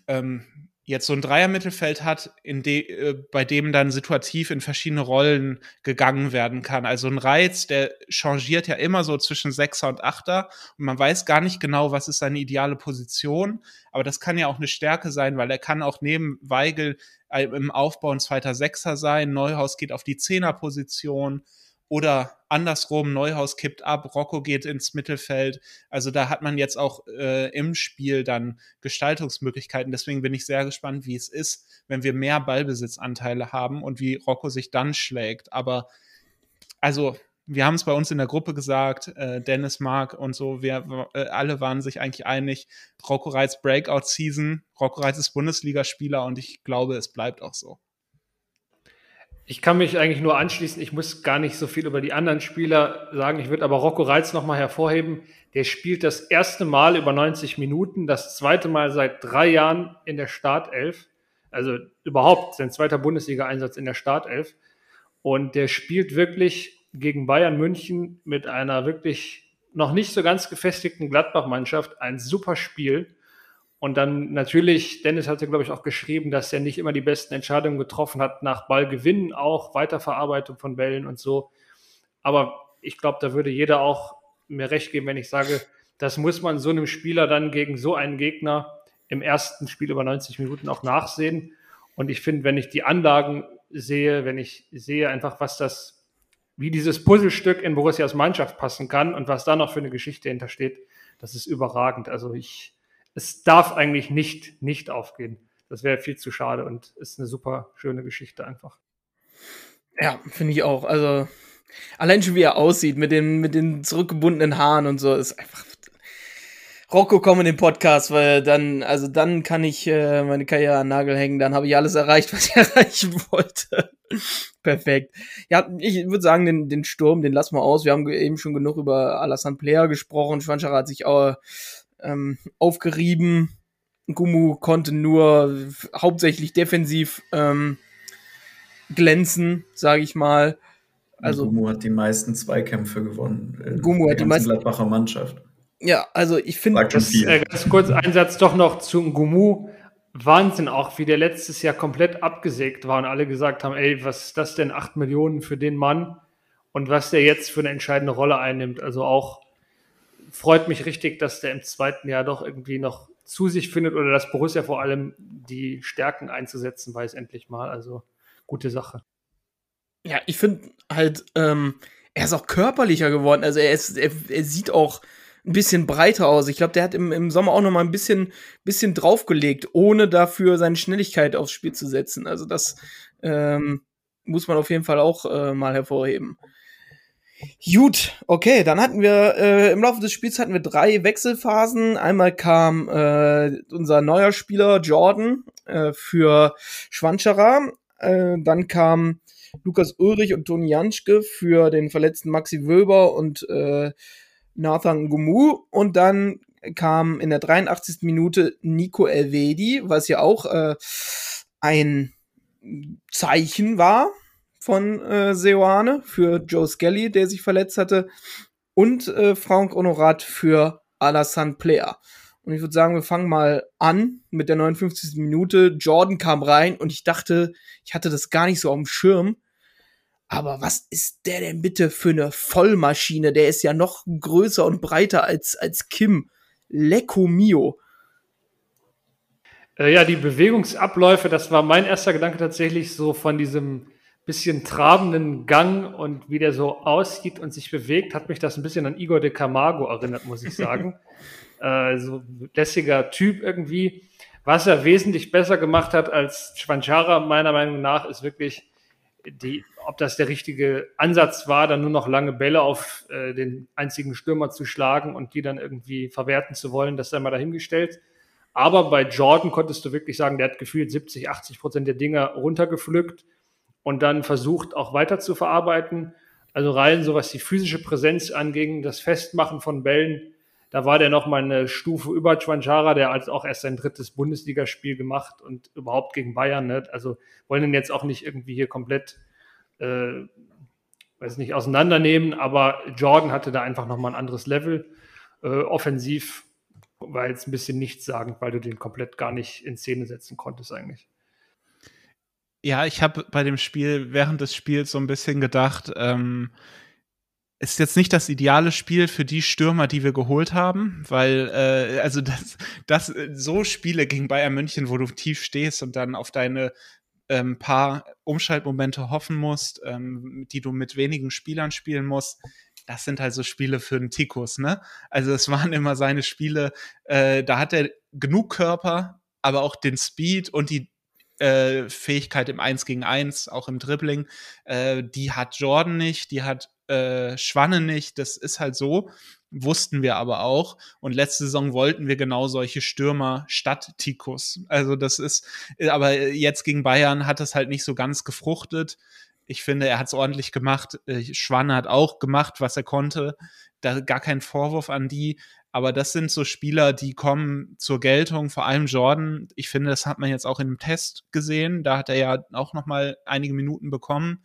ähm, jetzt so ein Dreier-Mittelfeld hat, de, äh, bei dem dann situativ in verschiedene Rollen gegangen werden kann. Also ein Reiz, der changiert ja immer so zwischen Sechser und Achter und man weiß gar nicht genau, was ist seine ideale Position, aber das kann ja auch eine Stärke sein, weil er kann auch neben Weigel äh, im Aufbau ein zweiter Sechser sein, Neuhaus geht auf die Zehner-Position, oder andersrum, Neuhaus kippt ab, Rocco geht ins Mittelfeld. Also da hat man jetzt auch äh, im Spiel dann Gestaltungsmöglichkeiten. Deswegen bin ich sehr gespannt, wie es ist, wenn wir mehr Ballbesitzanteile haben und wie Rocco sich dann schlägt. Aber also wir haben es bei uns in der Gruppe gesagt, äh, Dennis, Mark und so, wir äh, alle waren sich eigentlich einig, Rocco Reitz Breakout-Season, Rocco Reitz ist Bundesligaspieler und ich glaube, es bleibt auch so. Ich kann mich eigentlich nur anschließen. Ich muss gar nicht so viel über die anderen Spieler sagen. Ich würde aber Rocco Reitz nochmal hervorheben. Der spielt das erste Mal über 90 Minuten, das zweite Mal seit drei Jahren in der Startelf. Also überhaupt sein zweiter Bundesliga-Einsatz in der Startelf. Und der spielt wirklich gegen Bayern München mit einer wirklich noch nicht so ganz gefestigten Gladbach-Mannschaft ein super Spiel. Und dann natürlich, Dennis hatte, glaube ich, auch geschrieben, dass er nicht immer die besten Entscheidungen getroffen hat, nach Ballgewinnen auch, Weiterverarbeitung von Bällen und so. Aber ich glaube, da würde jeder auch mir recht geben, wenn ich sage, das muss man so einem Spieler dann gegen so einen Gegner im ersten Spiel über 90 Minuten auch nachsehen. Und ich finde, wenn ich die Anlagen sehe, wenn ich sehe einfach, was das, wie dieses Puzzlestück in Borussias Mannschaft passen kann und was da noch für eine Geschichte hintersteht, das ist überragend. Also ich, es darf eigentlich nicht, nicht aufgehen. Das wäre viel zu schade und ist eine super schöne Geschichte einfach. Ja, finde ich auch. Also allein schon wie er aussieht mit den, mit den zurückgebundenen Haaren und so, ist einfach. Rocco, komm in den Podcast, weil dann, also dann kann ich äh, meine Karriere an Nagel hängen, dann habe ich alles erreicht, was ich erreichen wollte. Perfekt. Ja, ich würde sagen, den, den Sturm, den lassen wir aus. Wir haben eben schon genug über Alassane Player gesprochen. Schwanschara hat sich auch ähm, aufgerieben. Gumu konnte nur hauptsächlich defensiv ähm, glänzen, sage ich mal. Also Gumu hat die meisten Zweikämpfe gewonnen. Gumu hat die meisten Gladbacher Mannschaft. Ja, also ich finde das äh, ganz kurz ein Satz doch noch zu Gumu. Wahnsinn auch, wie der letztes Jahr komplett abgesägt war und alle gesagt haben, ey, was ist das denn, acht Millionen für den Mann und was der jetzt für eine entscheidende Rolle einnimmt. Also auch freut mich richtig, dass der im zweiten Jahr doch irgendwie noch zu sich findet oder dass Borussia vor allem die Stärken einzusetzen weiß endlich mal. Also gute Sache. Ja, ich finde halt, ähm, er ist auch körperlicher geworden. Also er, ist, er, er sieht auch ein bisschen breiter aus. Ich glaube, der hat im, im Sommer auch noch mal ein bisschen, bisschen draufgelegt, ohne dafür seine Schnelligkeit aufs Spiel zu setzen. Also das ähm, muss man auf jeden Fall auch äh, mal hervorheben. Gut, okay, dann hatten wir äh, im Laufe des Spiels hatten wir drei Wechselphasen. Einmal kam äh, unser neuer Spieler Jordan äh, für Schwanscherer. Äh, dann kam Lukas Ulrich und Toni Janschke für den verletzten Maxi Wöber und äh, Nathan Gumu. Und dann kam in der 83. Minute Nico Elvedi, was ja auch äh, ein Zeichen war von äh, Seoane für Joe Skelly, der sich verletzt hatte. Und äh, Frank Honorat für Alassane Player. Und ich würde sagen, wir fangen mal an mit der 59. Minute. Jordan kam rein und ich dachte, ich hatte das gar nicht so auf dem Schirm. Aber was ist der denn bitte für eine Vollmaschine? Der ist ja noch größer und breiter als, als Kim. Lecco mio. Äh, ja, die Bewegungsabläufe, das war mein erster Gedanke tatsächlich so von diesem bisschen trabenden Gang und wie der so aussieht und sich bewegt, hat mich das ein bisschen an Igor de Camargo erinnert, muss ich sagen. äh, so lässiger Typ irgendwie. Was er wesentlich besser gemacht hat als Schwanchara, meiner Meinung nach, ist wirklich die, ob das der richtige Ansatz war, dann nur noch lange Bälle auf äh, den einzigen Stürmer zu schlagen und die dann irgendwie verwerten zu wollen, das sei mal dahingestellt. Aber bei Jordan konntest du wirklich sagen, der hat gefühlt 70, 80 Prozent der Dinger runtergepflückt und dann versucht auch weiter zu verarbeiten. Also rein so was die physische Präsenz anging, das Festmachen von Bällen, da war der noch mal eine Stufe über Chwanjara, der hat auch erst sein drittes Bundesligaspiel gemacht und überhaupt gegen Bayern. Ne? Also wollen ihn jetzt auch nicht irgendwie hier komplett, äh, weiß nicht, auseinandernehmen, aber Jordan hatte da einfach noch mal ein anderes Level. Äh, offensiv war jetzt ein bisschen nichtssagend, weil du den komplett gar nicht in Szene setzen konntest eigentlich. Ja, ich habe bei dem Spiel während des Spiels so ein bisschen gedacht, ähm, ist jetzt nicht das ideale Spiel für die Stürmer, die wir geholt haben, weil äh, also das, das so Spiele gegen Bayern München, wo du tief stehst und dann auf deine ähm, paar Umschaltmomente hoffen musst, ähm, die du mit wenigen Spielern spielen musst, das sind halt so Spiele für den Tikus, ne? Also es waren immer seine Spiele, äh, da hat er genug Körper, aber auch den Speed und die äh, Fähigkeit im 1 gegen 1, auch im Dribbling, äh, die hat Jordan nicht, die hat äh, Schwanne nicht. Das ist halt so. Wussten wir aber auch. Und letzte Saison wollten wir genau solche Stürmer statt Tikus. Also das ist, aber jetzt gegen Bayern hat es halt nicht so ganz gefruchtet. Ich finde, er hat es ordentlich gemacht. Äh, Schwanne hat auch gemacht, was er konnte. Da gar kein Vorwurf an die. Aber das sind so Spieler, die kommen zur Geltung, vor allem Jordan. Ich finde, das hat man jetzt auch in dem Test gesehen. Da hat er ja auch noch mal einige Minuten bekommen.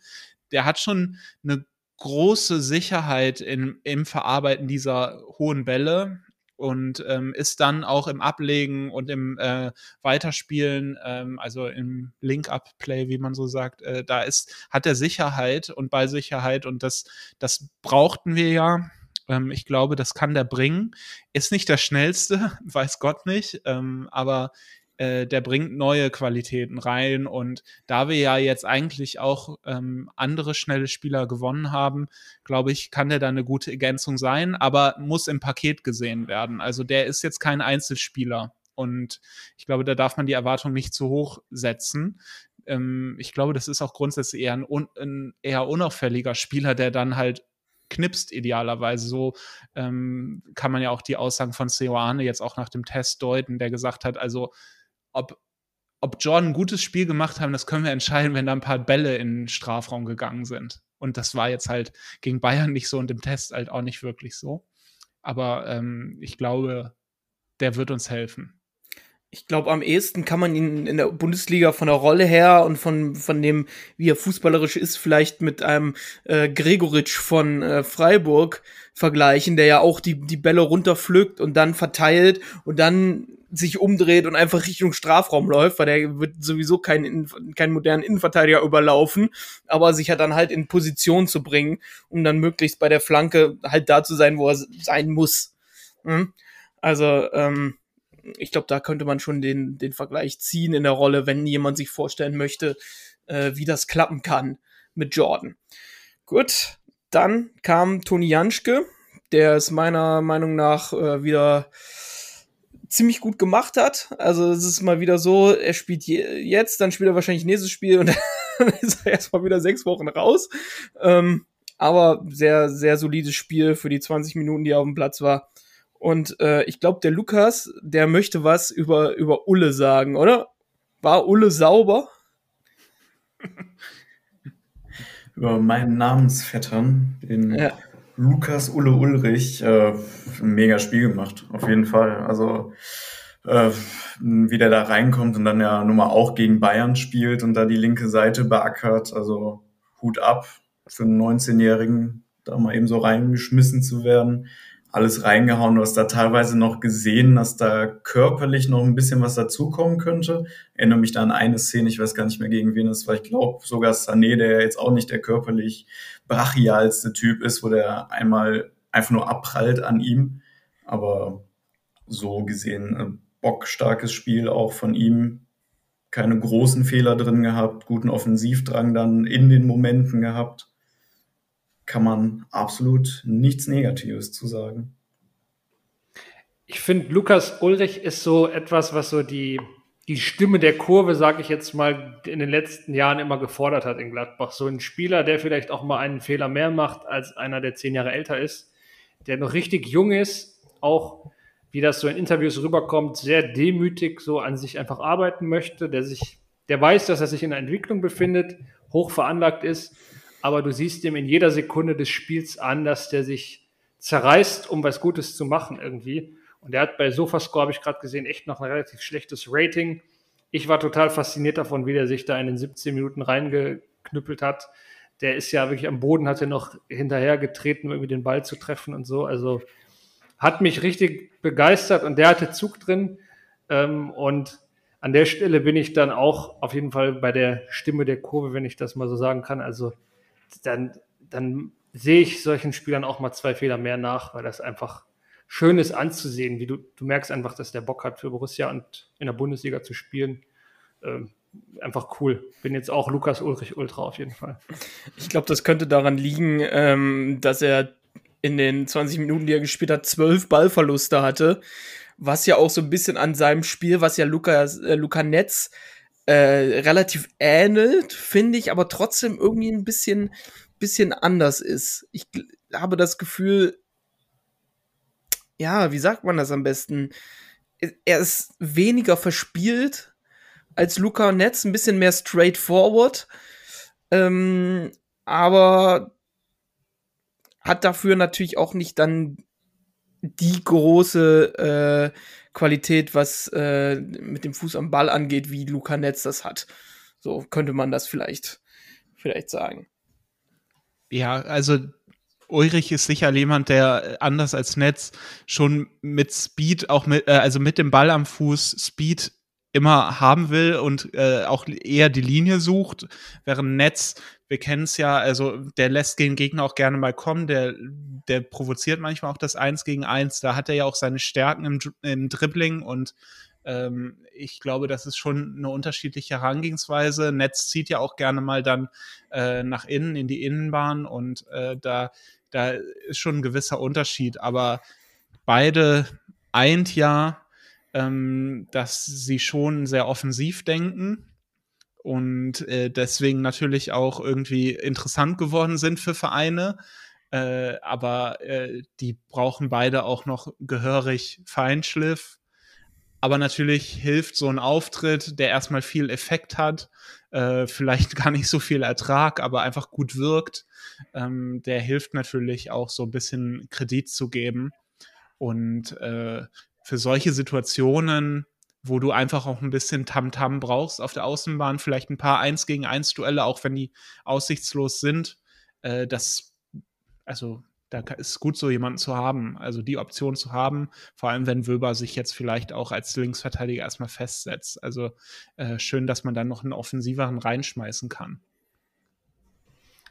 Der hat schon eine große Sicherheit in, im Verarbeiten dieser hohen Bälle und ähm, ist dann auch im Ablegen und im äh, Weiterspielen, ähm, also im Link-Up-Play, wie man so sagt, äh, da ist, hat er Sicherheit und Ballsicherheit und das, das brauchten wir ja. Ähm, ich glaube, das kann der bringen. Ist nicht der schnellste, weiß Gott nicht, ähm, aber äh, der bringt neue Qualitäten rein. Und da wir ja jetzt eigentlich auch ähm, andere schnelle Spieler gewonnen haben, glaube ich, kann der da eine gute Ergänzung sein, aber muss im Paket gesehen werden. Also der ist jetzt kein Einzelspieler. Und ich glaube, da darf man die Erwartung nicht zu hoch setzen. Ähm, ich glaube, das ist auch grundsätzlich eher ein, un ein eher unauffälliger Spieler, der dann halt knipst idealerweise. So ähm, kann man ja auch die Aussagen von Seoane jetzt auch nach dem Test deuten, der gesagt hat, also ob, ob Jordan ein gutes Spiel gemacht haben, das können wir entscheiden, wenn da ein paar Bälle in den Strafraum gegangen sind. Und das war jetzt halt gegen Bayern nicht so und im Test halt auch nicht wirklich so. Aber ähm, ich glaube, der wird uns helfen. Ich glaube, am ehesten kann man ihn in der Bundesliga von der Rolle her und von, von dem, wie er fußballerisch ist, vielleicht mit einem äh, Gregoritsch von äh, Freiburg vergleichen, der ja auch die, die Bälle runterpflückt und dann verteilt und dann sich umdreht und einfach Richtung Strafraum läuft, weil der wird sowieso keinen, keinen modernen Innenverteidiger überlaufen, aber sich ja dann halt in Position zu bringen, um dann möglichst bei der Flanke halt da zu sein, wo er sein muss. Mhm. Also, ähm, ich glaube, da könnte man schon den, den Vergleich ziehen in der Rolle, wenn jemand sich vorstellen möchte, äh, wie das klappen kann mit Jordan. Gut, dann kam Toni Janschke, der es meiner Meinung nach äh, wieder ziemlich gut gemacht hat. Also es ist mal wieder so, er spielt je, jetzt, dann spielt er wahrscheinlich nächstes Spiel und dann ist er erstmal wieder sechs Wochen raus. Ähm, aber sehr, sehr solides Spiel für die 20 Minuten, die er auf dem Platz war. Und äh, ich glaube, der Lukas, der möchte was über, über Ulle sagen, oder? War Ulle sauber? über meinen Namensvettern, den ja. Lukas Ulle Ulrich, äh, ein mega Spiel gemacht, auf jeden Fall. Also äh, wie der da reinkommt und dann ja nun mal auch gegen Bayern spielt und da die linke Seite beackert. Also Hut ab für einen 19-Jährigen, da mal eben so reingeschmissen zu werden alles reingehauen. Du hast da teilweise noch gesehen, dass da körperlich noch ein bisschen was dazukommen könnte. Ich erinnere mich da an eine Szene, ich weiß gar nicht mehr gegen wen es war. Ich glaube sogar Sané, der jetzt auch nicht der körperlich brachialste Typ ist, wo der einmal einfach nur abprallt an ihm. Aber so gesehen, ein bockstarkes Spiel auch von ihm. Keine großen Fehler drin gehabt, guten Offensivdrang dann in den Momenten gehabt kann man absolut nichts Negatives zu sagen. Ich finde, Lukas Ulrich ist so etwas, was so die, die Stimme der Kurve, sage ich jetzt mal, in den letzten Jahren immer gefordert hat in Gladbach. So ein Spieler, der vielleicht auch mal einen Fehler mehr macht als einer, der zehn Jahre älter ist, der noch richtig jung ist, auch wie das so in Interviews rüberkommt, sehr demütig so an sich einfach arbeiten möchte, der sich, der weiß, dass er sich in der Entwicklung befindet, hoch veranlagt ist aber du siehst ihm in jeder Sekunde des Spiels an, dass der sich zerreißt, um was Gutes zu machen irgendwie. Und der hat bei Sofascore, habe ich gerade gesehen, echt noch ein relativ schlechtes Rating. Ich war total fasziniert davon, wie der sich da in den 17 Minuten reingeknüppelt hat. Der ist ja wirklich am Boden, hat er noch hinterher getreten, um irgendwie den Ball zu treffen und so. Also hat mich richtig begeistert und der hatte Zug drin. Ähm, und an der Stelle bin ich dann auch auf jeden Fall bei der Stimme der Kurve, wenn ich das mal so sagen kann. Also dann, dann sehe ich solchen Spielern auch mal zwei Fehler mehr nach, weil das einfach schön ist anzusehen, wie du, du merkst einfach, dass der Bock hat für Borussia und in der Bundesliga zu spielen. Ähm, einfach cool. Bin jetzt auch Lukas Ulrich Ultra auf jeden Fall. Ich glaube, das könnte daran liegen, ähm, dass er in den 20 Minuten, die er gespielt hat, zwölf Ballverluste hatte. Was ja auch so ein bisschen an seinem Spiel, was ja Luca, äh, Luca Netz äh, relativ ähnelt, finde ich, aber trotzdem irgendwie ein bisschen, bisschen anders ist. Ich habe das Gefühl, ja, wie sagt man das am besten? Er ist weniger verspielt als Luca Netz, ein bisschen mehr straightforward, ähm, aber hat dafür natürlich auch nicht dann die große äh, Qualität, was äh, mit dem Fuß am Ball angeht, wie Luca Netz das hat. So könnte man das vielleicht, vielleicht sagen. Ja, also Ulrich ist sicher jemand, der anders als Netz schon mit Speed, auch mit, äh, also mit dem Ball am Fuß Speed immer haben will und äh, auch eher die Linie sucht, während Netz, wir kennen es ja, also der lässt den Gegner auch gerne mal kommen, der, der provoziert manchmal auch das Eins gegen Eins, da hat er ja auch seine Stärken im, im Dribbling und ähm, ich glaube, das ist schon eine unterschiedliche Herangehensweise. Netz zieht ja auch gerne mal dann äh, nach innen in die Innenbahn und äh, da, da ist schon ein gewisser Unterschied, aber beide eint ja ähm, dass sie schon sehr offensiv denken und äh, deswegen natürlich auch irgendwie interessant geworden sind für Vereine. Äh, aber äh, die brauchen beide auch noch gehörig Feinschliff. Aber natürlich hilft so ein Auftritt, der erstmal viel Effekt hat, äh, vielleicht gar nicht so viel Ertrag, aber einfach gut wirkt. Ähm, der hilft natürlich auch so ein bisschen Kredit zu geben. Und äh, für solche Situationen, wo du einfach auch ein bisschen Tamtam -Tam brauchst auf der Außenbahn, vielleicht ein paar 1 gegen 1 Duelle, auch wenn die aussichtslos sind, äh, das, also da ist gut, so jemanden zu haben, also die Option zu haben, vor allem wenn Wöber sich jetzt vielleicht auch als Linksverteidiger erstmal festsetzt. Also äh, schön, dass man dann noch einen offensiveren reinschmeißen kann.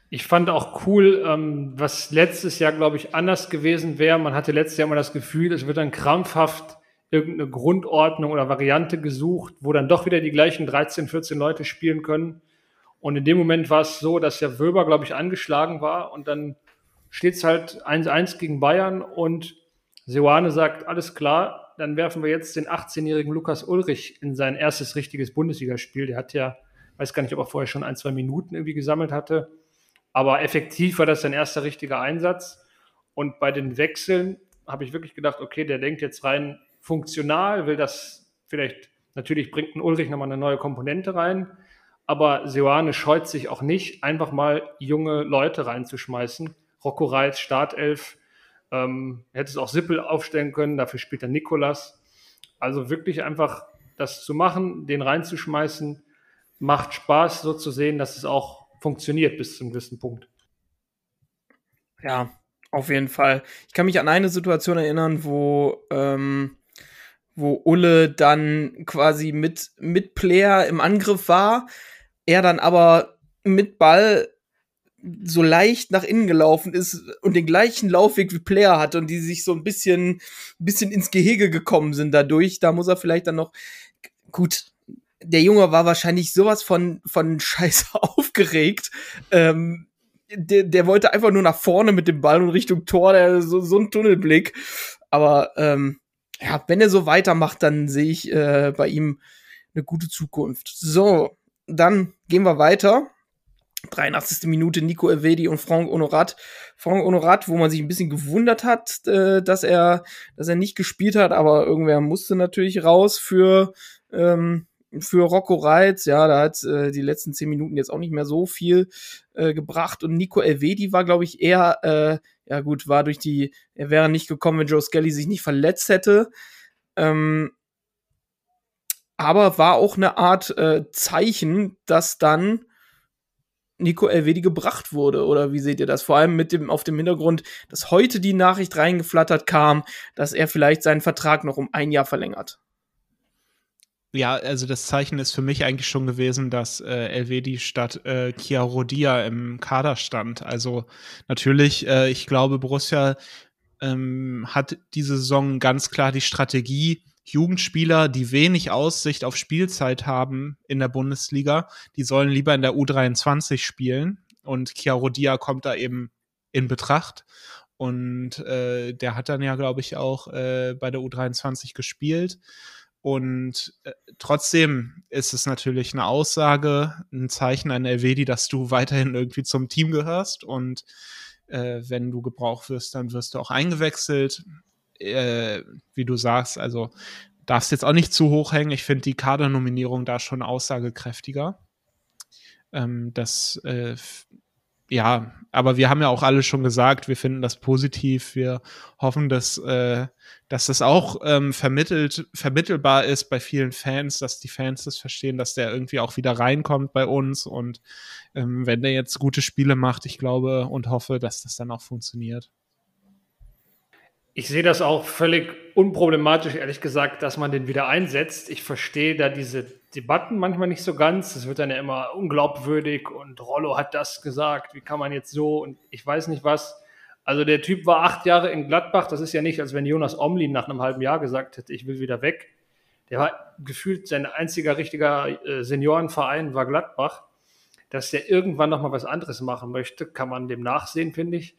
Ich fand auch cool, ähm, was letztes Jahr, glaube ich, anders gewesen wäre. Man hatte letztes Jahr immer das Gefühl, es wird dann krampfhaft irgendeine Grundordnung oder Variante gesucht, wo dann doch wieder die gleichen 13, 14 Leute spielen können. Und in dem Moment war es so, dass ja Wöber, glaube ich, angeschlagen war und dann steht es halt 1-1 gegen Bayern und Seoane sagt, alles klar, dann werfen wir jetzt den 18-jährigen Lukas Ulrich in sein erstes richtiges Bundesligaspiel. Der hat ja, weiß gar nicht, ob er vorher schon ein, zwei Minuten irgendwie gesammelt hatte, aber effektiv war das sein erster richtiger Einsatz. Und bei den Wechseln habe ich wirklich gedacht, okay, der denkt jetzt rein funktional, will das vielleicht, natürlich bringt ein Ulrich nochmal eine neue Komponente rein, aber Seoane scheut sich auch nicht, einfach mal junge Leute reinzuschmeißen Rocco Reitz, Startelf. Ähm, hätte es auch Sippel aufstellen können, dafür spielt er Nikolas. Also wirklich einfach das zu machen, den reinzuschmeißen, macht Spaß, so zu sehen, dass es auch funktioniert bis zum gewissen Punkt. Ja, auf jeden Fall. Ich kann mich an eine Situation erinnern, wo, ähm, wo Ulle dann quasi mit, mit Player im Angriff war, er dann aber mit Ball so leicht nach innen gelaufen ist und den gleichen Laufweg wie Player hatte und die sich so ein bisschen, bisschen ins Gehege gekommen sind dadurch. Da muss er vielleicht dann noch, gut, der Junge war wahrscheinlich sowas von, von Scheiße aufgeregt. Ähm, der, der wollte einfach nur nach vorne mit dem Ball und Richtung Tor, der, so, so ein Tunnelblick. Aber ähm, ja, wenn er so weitermacht, dann sehe ich äh, bei ihm eine gute Zukunft. So, dann gehen wir weiter 83. Minute Nico Evedi und Franck Honorat. Franck Honorat, wo man sich ein bisschen gewundert hat, äh, dass er, dass er nicht gespielt hat, aber irgendwer musste natürlich raus für, ähm, für Rocco Reitz. Ja, da hat äh, die letzten zehn Minuten jetzt auch nicht mehr so viel äh, gebracht. Und Nico Elvedi war, glaube ich, eher, äh, ja gut, war durch die, er wäre nicht gekommen, wenn Joe Skelly sich nicht verletzt hätte. Ähm, aber war auch eine Art äh, Zeichen, dass dann Nico Elvedi gebracht wurde? Oder wie seht ihr das? Vor allem mit dem, auf dem Hintergrund, dass heute die Nachricht reingeflattert kam, dass er vielleicht seinen Vertrag noch um ein Jahr verlängert. Ja, also das Zeichen ist für mich eigentlich schon gewesen, dass äh, Elvedi statt äh, Chiarodia im Kader stand. Also natürlich, äh, ich glaube, Borussia ähm, hat diese Saison ganz klar die Strategie, Jugendspieler, die wenig Aussicht auf Spielzeit haben in der Bundesliga, die sollen lieber in der U23 spielen. Und Chiarodia kommt da eben in Betracht. Und äh, der hat dann ja, glaube ich, auch äh, bei der U23 gespielt. Und äh, trotzdem ist es natürlich eine Aussage, ein Zeichen an Elvedi, dass du weiterhin irgendwie zum Team gehörst. Und äh, wenn du gebraucht wirst, dann wirst du auch eingewechselt äh, wie du sagst, also darfst jetzt auch nicht zu hoch hängen. Ich finde die Kadernominierung da schon aussagekräftiger. Ähm, das, äh, ja, aber wir haben ja auch alle schon gesagt, wir finden das positiv. Wir hoffen, dass, äh, dass das auch ähm, vermittelt, vermittelbar ist bei vielen Fans, dass die Fans das verstehen, dass der irgendwie auch wieder reinkommt bei uns. Und ähm, wenn der jetzt gute Spiele macht, ich glaube und hoffe, dass das dann auch funktioniert. Ich sehe das auch völlig unproblematisch, ehrlich gesagt, dass man den wieder einsetzt. Ich verstehe da diese Debatten manchmal nicht so ganz. Es wird dann ja immer unglaubwürdig und Rollo hat das gesagt. Wie kann man jetzt so und ich weiß nicht was. Also der Typ war acht Jahre in Gladbach. Das ist ja nicht, als wenn Jonas Omlin nach einem halben Jahr gesagt hätte, ich will wieder weg. Der war gefühlt sein einziger richtiger äh, Seniorenverein war Gladbach. Dass der irgendwann noch mal was anderes machen möchte, kann man dem nachsehen, finde ich.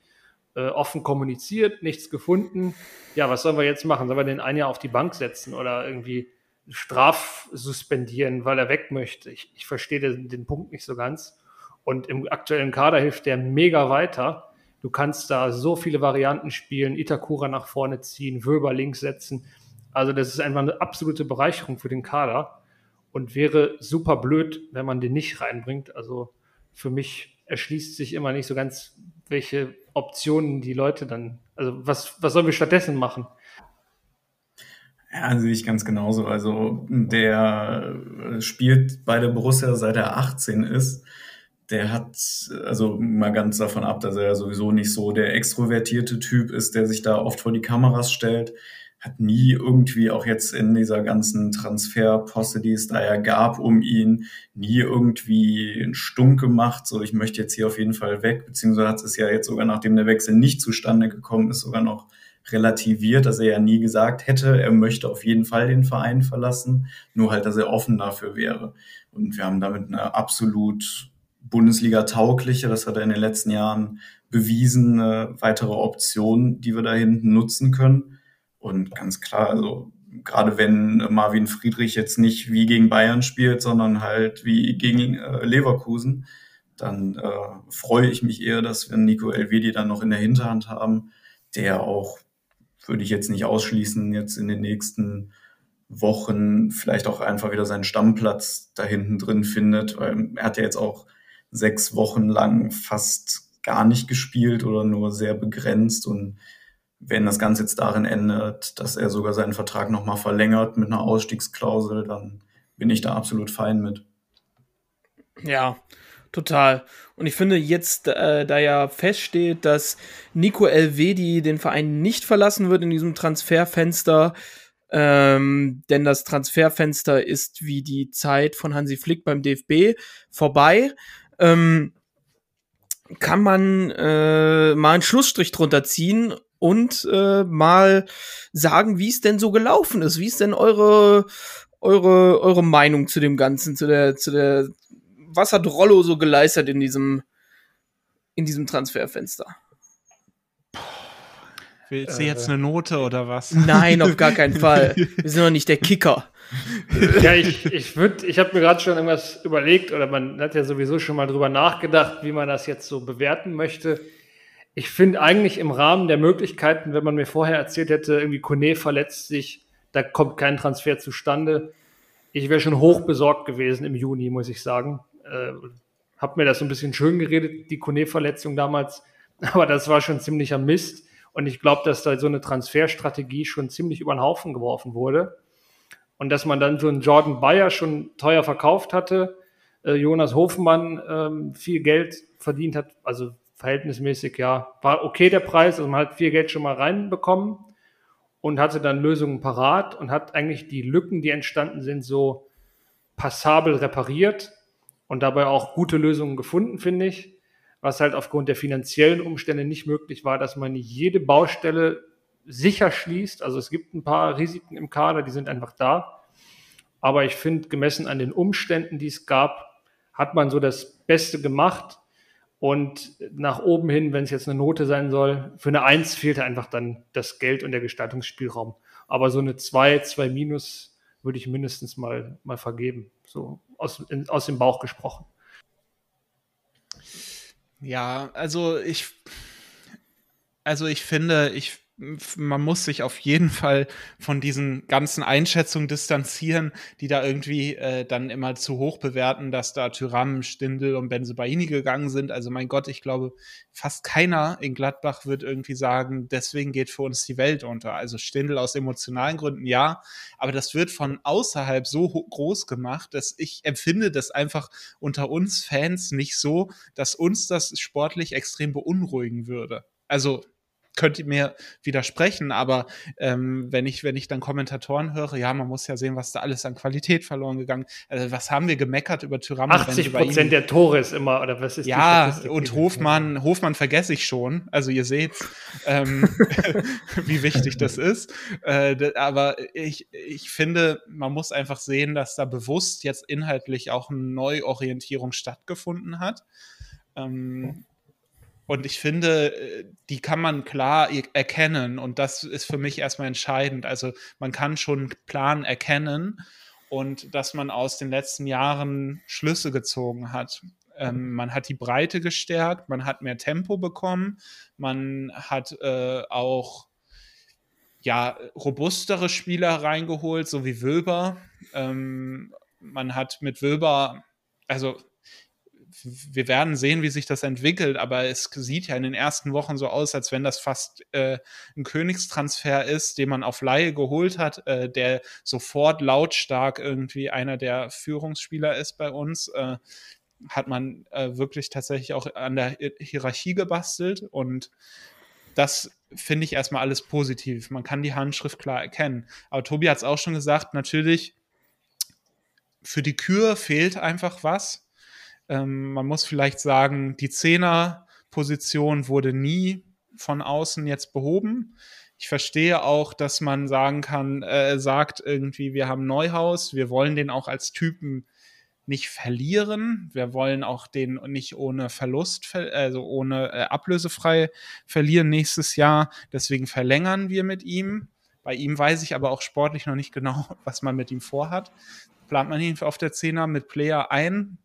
Äh, offen kommuniziert, nichts gefunden. Ja, was sollen wir jetzt machen? Sollen wir den einen Jahr auf die Bank setzen oder irgendwie straf suspendieren, weil er weg möchte? Ich, ich verstehe den, den Punkt nicht so ganz. Und im aktuellen Kader hilft der mega weiter. Du kannst da so viele Varianten spielen, Itakura nach vorne ziehen, Wöber links setzen. Also das ist einfach eine absolute Bereicherung für den Kader und wäre super blöd, wenn man den nicht reinbringt. Also für mich erschließt sich immer nicht so ganz, welche Optionen die Leute dann, also was, was sollen wir stattdessen machen? Ja, sehe ich ganz genauso. Also der spielt bei der Borussia seit er 18 ist. Der hat, also mal ganz davon ab, dass er sowieso nicht so der extrovertierte Typ ist, der sich da oft vor die Kameras stellt hat nie irgendwie auch jetzt in dieser ganzen Transferposse, die es da ja gab um ihn, nie irgendwie einen Stunk gemacht, so ich möchte jetzt hier auf jeden Fall weg, beziehungsweise hat es ja jetzt sogar, nachdem der Wechsel nicht zustande gekommen ist, sogar noch relativiert, dass er ja nie gesagt hätte, er möchte auf jeden Fall den Verein verlassen, nur halt, dass er offen dafür wäre. Und wir haben damit eine absolut Bundesliga-taugliche, das hat er in den letzten Jahren bewiesen, eine weitere Option, die wir da hinten nutzen können. Und ganz klar, also gerade wenn Marvin Friedrich jetzt nicht wie gegen Bayern spielt, sondern halt wie gegen äh, Leverkusen, dann äh, freue ich mich eher, dass wir Nico Elvedi dann noch in der Hinterhand haben, der auch, würde ich jetzt nicht ausschließen, jetzt in den nächsten Wochen vielleicht auch einfach wieder seinen Stammplatz da hinten drin findet, weil er hat ja jetzt auch sechs Wochen lang fast gar nicht gespielt oder nur sehr begrenzt und wenn das Ganze jetzt darin endet, dass er sogar seinen Vertrag nochmal verlängert mit einer Ausstiegsklausel, dann bin ich da absolut fein mit. Ja, total. Und ich finde jetzt, äh, da ja feststeht, dass Nico Elvedi den Verein nicht verlassen wird in diesem Transferfenster, ähm, denn das Transferfenster ist wie die Zeit von Hansi Flick beim DFB vorbei. Ähm, kann man äh, mal einen Schlussstrich drunter ziehen und äh, mal sagen, wie es denn so gelaufen ist. Wie ist denn eure, eure, eure Meinung zu dem Ganzen, zu der, zu der, was hat Rollo so geleistet in diesem, in diesem Transferfenster? Willst du äh, jetzt eine Note oder was? Nein, auf gar keinen Fall. Wir sind doch nicht der Kicker. ja, ich, ich würde, ich habe mir gerade schon irgendwas überlegt oder man hat ja sowieso schon mal drüber nachgedacht, wie man das jetzt so bewerten möchte ich finde eigentlich im Rahmen der Möglichkeiten, wenn man mir vorher erzählt hätte, irgendwie Kone verletzt sich, da kommt kein Transfer zustande. Ich wäre schon hoch besorgt gewesen im Juni, muss ich sagen. Äh, hab mir das so ein bisschen schön geredet, die Kone-Verletzung damals. Aber das war schon ziemlicher Mist. Und ich glaube, dass da so eine Transferstrategie schon ziemlich über den Haufen geworfen wurde. Und dass man dann so einen Jordan Bayer schon teuer verkauft hatte, äh, Jonas Hofmann ähm, viel Geld verdient hat, also verhältnismäßig, ja, war okay der Preis. Also man hat viel Geld schon mal reinbekommen und hatte dann Lösungen parat und hat eigentlich die Lücken, die entstanden sind, so passabel repariert und dabei auch gute Lösungen gefunden, finde ich. Was halt aufgrund der finanziellen Umstände nicht möglich war, dass man jede Baustelle sicher schließt. Also es gibt ein paar Risiken im Kader, die sind einfach da. Aber ich finde, gemessen an den Umständen, die es gab, hat man so das Beste gemacht und nach oben hin, wenn es jetzt eine Note sein soll, für eine Eins fehlte einfach dann das Geld und der Gestaltungsspielraum. Aber so eine zwei, zwei Minus würde ich mindestens mal, mal vergeben. So aus, in, aus dem Bauch gesprochen. Ja, also ich, also ich finde, ich man muss sich auf jeden Fall von diesen ganzen Einschätzungen distanzieren, die da irgendwie äh, dann immer zu hoch bewerten, dass da Tyram, Stindel und Benzebaini gegangen sind. Also mein Gott, ich glaube, fast keiner in Gladbach wird irgendwie sagen, deswegen geht für uns die Welt unter. Also Stindel aus emotionalen Gründen ja, aber das wird von außerhalb so groß gemacht, dass ich empfinde das einfach unter uns Fans nicht so, dass uns das sportlich extrem beunruhigen würde. Also könnt ihr mir widersprechen, aber ähm, wenn ich, wenn ich dann Kommentatoren höre, ja, man muss ja sehen, was da alles an Qualität verloren gegangen. Also, was haben wir gemeckert über Tyrann? 80 Prozent der Tore ist immer, oder was ist Ja, und Hofmann, Hofmann vergesse ich schon. Also ihr seht, ähm, wie wichtig das ist. Äh, aber ich, ich finde, man muss einfach sehen, dass da bewusst jetzt inhaltlich auch eine Neuorientierung stattgefunden hat. Ähm, Und ich finde, äh, die kann man klar erkennen. Und das ist für mich erstmal entscheidend. Also man kann schon einen Plan erkennen und dass man aus den letzten Jahren Schlüsse gezogen hat. Ähm, man hat die Breite gestärkt, man hat mehr Tempo bekommen, man hat äh, auch ja, robustere Spieler reingeholt, so wie Wöber. Ähm, man hat mit Wöber, also wir werden sehen, wie sich das entwickelt, aber es sieht ja in den ersten Wochen so aus, als wenn das fast äh, ein Königstransfer ist, den man auf Laie geholt hat, äh, der sofort lautstark irgendwie einer der Führungsspieler ist bei uns. Äh, hat man äh, wirklich tatsächlich auch an der Hierarchie gebastelt und das finde ich erstmal alles positiv. Man kann die Handschrift klar erkennen. Aber Tobi hat es auch schon gesagt, natürlich, für die Kür fehlt einfach was. Ähm, man muss vielleicht sagen, die Zehner-Position wurde nie von außen jetzt behoben. Ich verstehe auch, dass man sagen kann, äh, sagt irgendwie, wir haben Neuhaus, wir wollen den auch als Typen nicht verlieren. Wir wollen auch den nicht ohne Verlust, also ohne äh, ablösefrei verlieren nächstes Jahr. Deswegen verlängern wir mit ihm. Bei ihm weiß ich aber auch sportlich noch nicht genau, was man mit ihm vorhat. Plant man ihn auf der Zehner mit Player ein,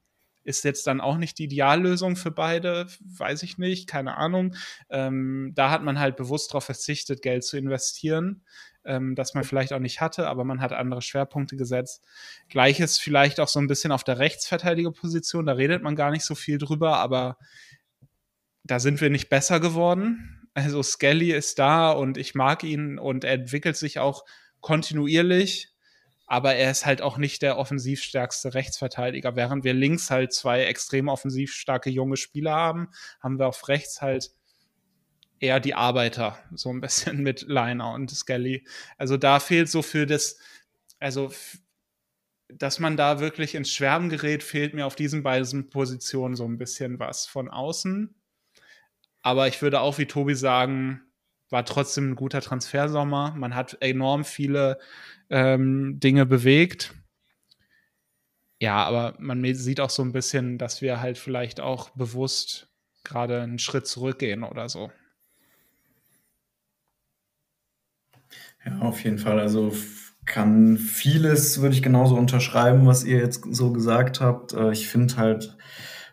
ist jetzt dann auch nicht die Ideallösung für beide, weiß ich nicht, keine Ahnung. Ähm, da hat man halt bewusst darauf verzichtet, Geld zu investieren, ähm, das man vielleicht auch nicht hatte, aber man hat andere Schwerpunkte gesetzt. Gleiches vielleicht auch so ein bisschen auf der Rechtsverteidigerposition, da redet man gar nicht so viel drüber, aber da sind wir nicht besser geworden. Also Skelly ist da und ich mag ihn und er entwickelt sich auch kontinuierlich aber er ist halt auch nicht der offensivstärkste Rechtsverteidiger. Während wir links halt zwei extrem offensiv starke junge Spieler haben, haben wir auf rechts halt eher die Arbeiter, so ein bisschen mit Liner und Skelly. Also da fehlt so für das, also dass man da wirklich ins Schwärmen gerät, fehlt mir auf diesen beiden Positionen so ein bisschen was von außen. Aber ich würde auch wie Tobi sagen, war trotzdem ein guter Transfersommer. Man hat enorm viele ähm, Dinge bewegt. Ja, aber man sieht auch so ein bisschen, dass wir halt vielleicht auch bewusst gerade einen Schritt zurückgehen oder so. Ja, auf jeden Fall. Also kann vieles, würde ich genauso unterschreiben, was ihr jetzt so gesagt habt. Äh, ich finde halt,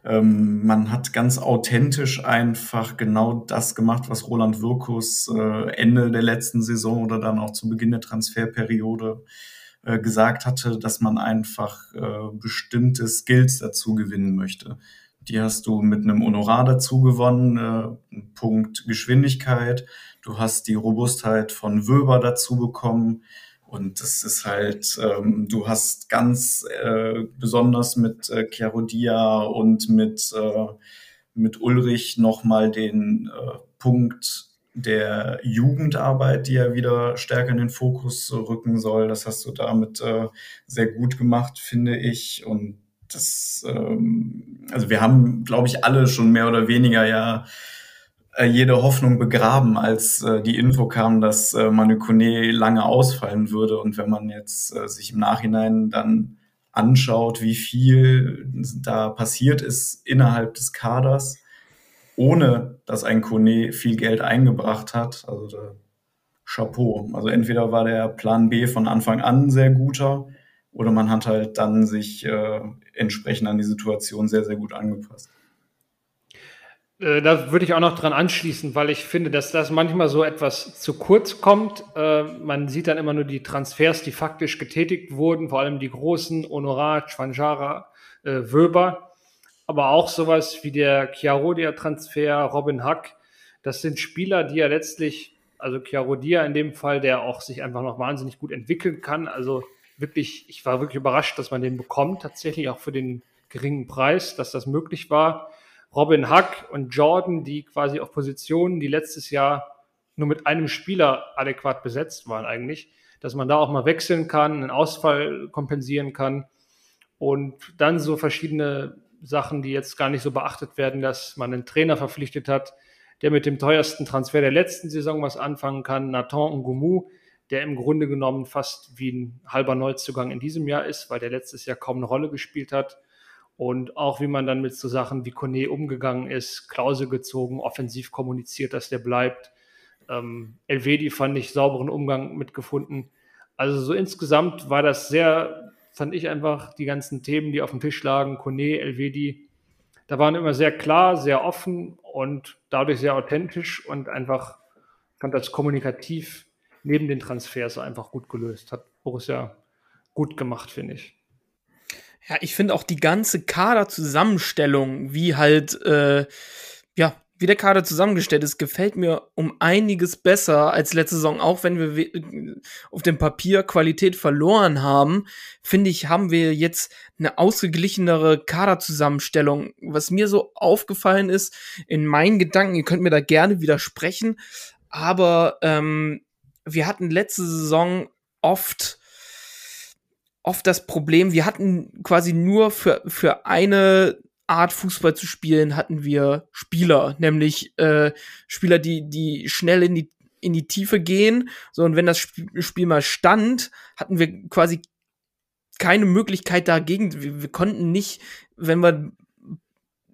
ähm, man hat ganz authentisch einfach genau das gemacht, was Roland Wirkus äh, Ende der letzten Saison oder dann auch zu Beginn der Transferperiode äh, gesagt hatte, dass man einfach äh, bestimmte Skills dazu gewinnen möchte. Die hast du mit einem Honorar dazu gewonnen, äh, Punkt Geschwindigkeit. Du hast die Robustheit von Wöber dazu bekommen. Und das ist halt, ähm, du hast ganz äh, besonders mit äh, Chiarodia und mit, äh, mit Ulrich nochmal den äh, Punkt der Jugendarbeit, die ja wieder stärker in den Fokus rücken soll. Das hast du damit äh, sehr gut gemacht, finde ich. Und das, ähm, also wir haben, glaube ich, alle schon mehr oder weniger ja jede Hoffnung begraben, als äh, die Info kam, dass äh, Manu Kone lange ausfallen würde. Und wenn man jetzt äh, sich im Nachhinein dann anschaut, wie viel da passiert ist innerhalb des Kaders, ohne dass ein Kone viel Geld eingebracht hat, also da, Chapeau. Also entweder war der Plan B von Anfang an sehr guter oder man hat halt dann sich äh, entsprechend an die Situation sehr, sehr gut angepasst. Äh, da würde ich auch noch dran anschließen, weil ich finde, dass das manchmal so etwas zu kurz kommt. Äh, man sieht dann immer nur die Transfers, die faktisch getätigt wurden, vor allem die großen, Honorar, Chwanjara, äh, Wöber, aber auch sowas wie der Chiarodia-Transfer, Robin Hack. Das sind Spieler, die ja letztlich, also Chiarodia in dem Fall, der auch sich einfach noch wahnsinnig gut entwickeln kann. Also wirklich, ich war wirklich überrascht, dass man den bekommt, tatsächlich auch für den geringen Preis, dass das möglich war. Robin Huck und Jordan, die quasi auf Positionen, die letztes Jahr nur mit einem Spieler adäquat besetzt waren eigentlich, dass man da auch mal wechseln kann, einen Ausfall kompensieren kann. Und dann so verschiedene Sachen, die jetzt gar nicht so beachtet werden, dass man einen Trainer verpflichtet hat, der mit dem teuersten Transfer der letzten Saison was anfangen kann, Nathan Ngumu, der im Grunde genommen fast wie ein halber Neuzugang in diesem Jahr ist, weil der letztes Jahr kaum eine Rolle gespielt hat Und auch wie man dann mit so Sachen wie Kone umgegangen ist, Klausel gezogen, offensiv kommuniziert, dass der bleibt. Ähm, Elvedi fand ich sauberen Umgang mitgefunden. Also so insgesamt war das sehr, fand ich einfach die ganzen Themen, die auf dem Tisch lagen, Kone, Elvedi, da waren immer sehr klar, sehr offen und dadurch sehr authentisch und einfach fand das kommunikativ neben den Transfers einfach gut gelöst. Hat Borussia gut gemacht, finde ich. Ja, ich finde auch die ganze Kaderzusammenstellung, wie halt, äh, ja, wie der Kader zusammengestellt ist, gefällt mir um einiges besser als letzte Saison. Auch wenn wir auf dem Papier Qualität verloren haben, finde ich, haben wir jetzt eine ausgeglichenere Kaderzusammenstellung. Was mir so aufgefallen ist, in meinen Gedanken, ihr könnt mir da gerne widersprechen, aber ähm, wir hatten letzte Saison oft oft das Problem, wir hatten quasi nur für, für eine Art Fußball zu spielen, hatten wir Spieler, nämlich äh, Spieler, die, die schnell in die, in die Tiefe gehen. So, und wenn das Spiel mal stand, hatten wir quasi keine Möglichkeit dagegen. Wir, wir konnten nicht, wenn wir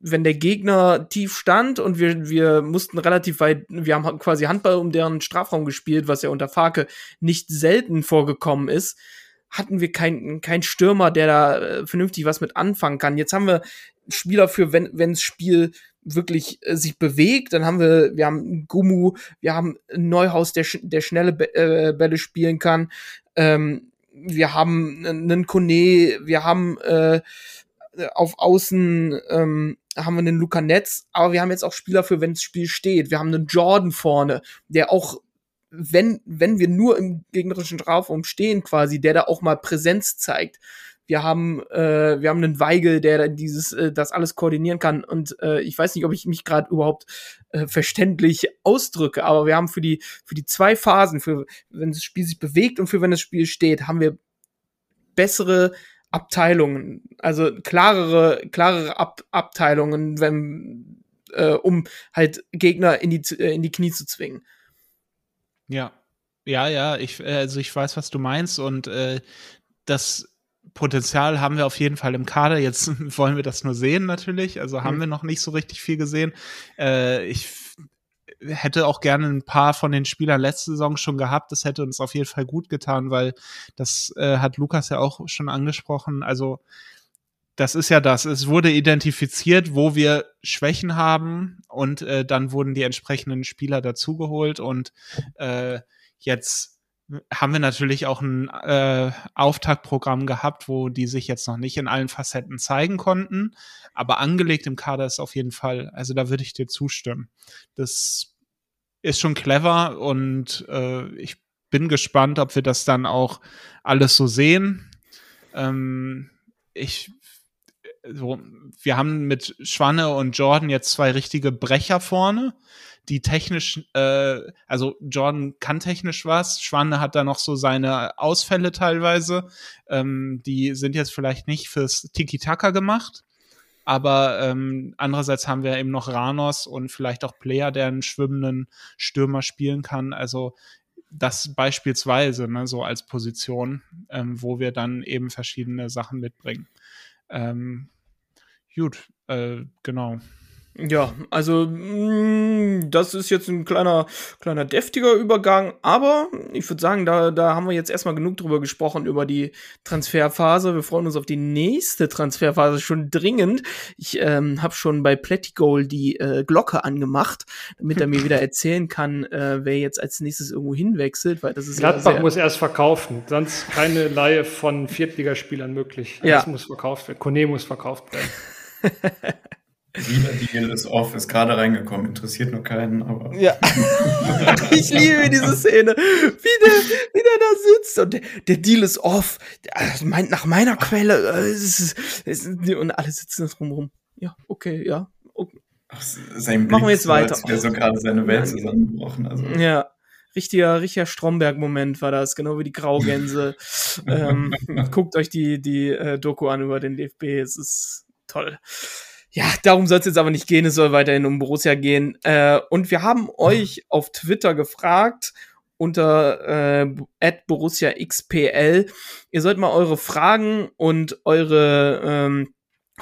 wenn der Gegner tief stand und wir, wir mussten relativ weit, wir haben quasi Handball um deren Strafraum gespielt, was ja unter Farke nicht selten vorgekommen ist, hatten wir keinen kein Stürmer, der da äh, vernünftig was mit anfangen kann. Jetzt haben wir Spieler für, wenn wenn das Spiel wirklich äh, sich bewegt, dann haben wir, wir haben Gumu, wir haben Neuhaus, der, der schnelle Be äh, Bälle spielen kann, ähm, wir haben einen Kone, wir haben äh, auf Außen ähm, haben wir einen Luca Netz, aber wir haben jetzt auch Spieler für, wenn das Spiel steht. Wir haben einen Jordan vorne, der auch wenn, wenn wir nur im gegnerischen Strafraum stehen, quasi, der da auch mal Präsenz zeigt. Wir haben, äh, wir haben einen Weigel, der dieses, äh, das alles koordinieren kann. Und äh, ich weiß nicht, ob ich mich gerade überhaupt äh, verständlich ausdrücke, aber wir haben für die, für die zwei Phasen, für wenn das Spiel sich bewegt und für wenn das Spiel steht, haben wir bessere Abteilungen, also klarere, klarere Ab Abteilungen, wenn, äh, um halt Gegner in die, äh, in die Knie zu zwingen. Ja, ja, ja, ich, also ich weiß, was du meinst und äh, das Potenzial haben wir auf jeden Fall im Kader. Jetzt wollen wir das nur sehen natürlich. Also haben mhm. wir noch nicht so richtig viel gesehen. Äh, ich hätte auch gerne ein paar von den Spielern letzte Saison schon gehabt. Das hätte uns auf jeden Fall gut getan, weil das äh, hat Lukas ja auch schon angesprochen. Also das ist ja das. Es wurde identifiziert, wo wir Schwächen haben und äh, dann wurden die entsprechenden Spieler dazugeholt und äh, jetzt haben wir natürlich auch ein äh, Auftaktprogramm gehabt, wo die sich jetzt noch nicht in allen Facetten zeigen konnten, aber angelegt im Kader ist auf jeden Fall. Also da würde ich dir zustimmen. Das ist schon clever und äh, ich bin gespannt, ob wir das dann auch alles so sehen. Ähm, ich so, wir haben mit Schwanne und Jordan jetzt zwei richtige Brecher vorne, die technisch, äh, also Jordan kann technisch was, Schwanne hat da noch so seine Ausfälle teilweise, ähm, die sind jetzt vielleicht nicht fürs Tiki-Taka gemacht, aber ähm, andererseits haben wir eben noch Ranos und vielleicht auch Player, der einen schwimmenden Stürmer spielen kann, also das beispielsweise, ne, so als Position, ähm, wo wir dann eben verschiedene Sachen mitbringen. Ähm, Gut, äh, genau. Ja, also mh, mm, das ist jetzt ein kleiner, kleiner deftiger Übergang, aber ich würde sagen, da, da haben wir jetzt erstmal genug drüber gesprochen, über die Transferphase. Wir freuen uns auf die nächste Transferphase schon dringend. Ich ähm, habe schon bei Plättigol die äh, Glocke angemacht, damit er mir wieder erzählen kann, äh, wer jetzt als nächstes irgendwo hinwechselt, weil das ist Gladbach muss erst verkaufen, sonst keine Laie von Viertligaspielern möglich. Ja. Das muss verkauft werden. Kone muss verkauft werden. Wieder Deal ist off, ist gerade reingekommen, interessiert nur keinen, aber. Ja. ich liebe diese Szene, wie der, wie der da sitzt und der, der Deal ist off. Der, meint nach meiner Quelle. Äh, ist, ist, und alle sitzen drumherum. Ja, okay, ja. Okay. Ach, sein Blick Machen wir jetzt weiter. Als wäre so gerade seine Welt zusammengebrochen. Also. Ja. Richtiger, richtiger Stromberg-Moment war das, genau wie die Graugänse. ähm, guckt euch die, die äh, Doku an über den DFB. Es ist toll. Ja, darum soll es jetzt aber nicht gehen, es soll weiterhin um Borussia gehen. Äh, und wir haben euch auf Twitter gefragt, unter äh, BorussiaXPL. Ihr sollt mal eure Fragen und eure ähm,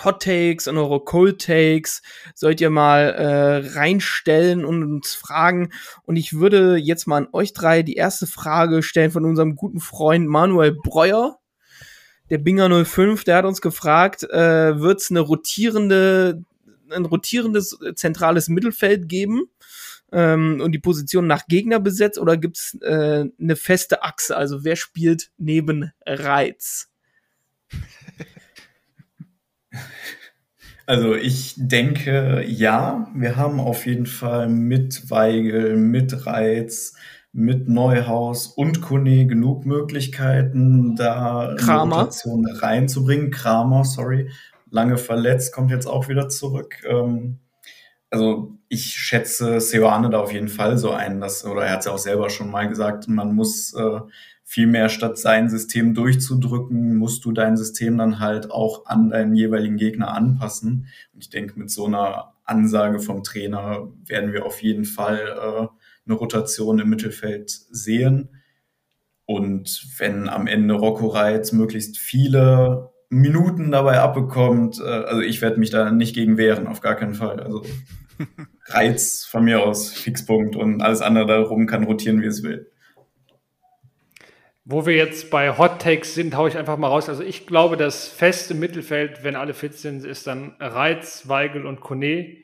Hot Takes und eure Cold Takes sollt ihr mal äh, reinstellen und uns fragen. Und ich würde jetzt mal an euch drei die erste Frage stellen von unserem guten Freund Manuel Breuer. Der Binger 05, der hat uns gefragt, äh, wird es eine rotierende, ein rotierendes zentrales Mittelfeld geben ähm, und die Position nach Gegner besetzt oder gibt es äh, eine feste Achse? Also wer spielt neben Reiz? Also ich denke, ja, wir haben auf jeden Fall mit Weigel, mit Reiz, mit Neuhaus und Kone genug Möglichkeiten, da Kramer. reinzubringen. Kramer, sorry, lange verletzt, kommt jetzt auch wieder zurück. Ähm, also ich schätze Seoane da auf jeden Fall so ein, dass, oder er hat es ja auch selber schon mal gesagt, man muss äh, Vielmehr statt sein System durchzudrücken, musst du dein System dann halt auch an deinen jeweiligen Gegner anpassen. Und ich denke, mit so einer Ansage vom Trainer werden wir auf jeden Fall äh, eine Rotation im Mittelfeld sehen. Und wenn am Ende Rocco Reitz möglichst viele Minuten dabei abbekommt, äh, also ich werde mich da nicht gegen wehren, auf gar keinen Fall. Also Reiz von mir aus, Fixpunkt und alles andere darum kann rotieren, wie es will. Wo wir jetzt bei Hot Takes sind, haue ich einfach mal raus. Also ich glaube, das feste Mittelfeld, wenn alle fit sind, ist dann Reiz, Weigel und Kone.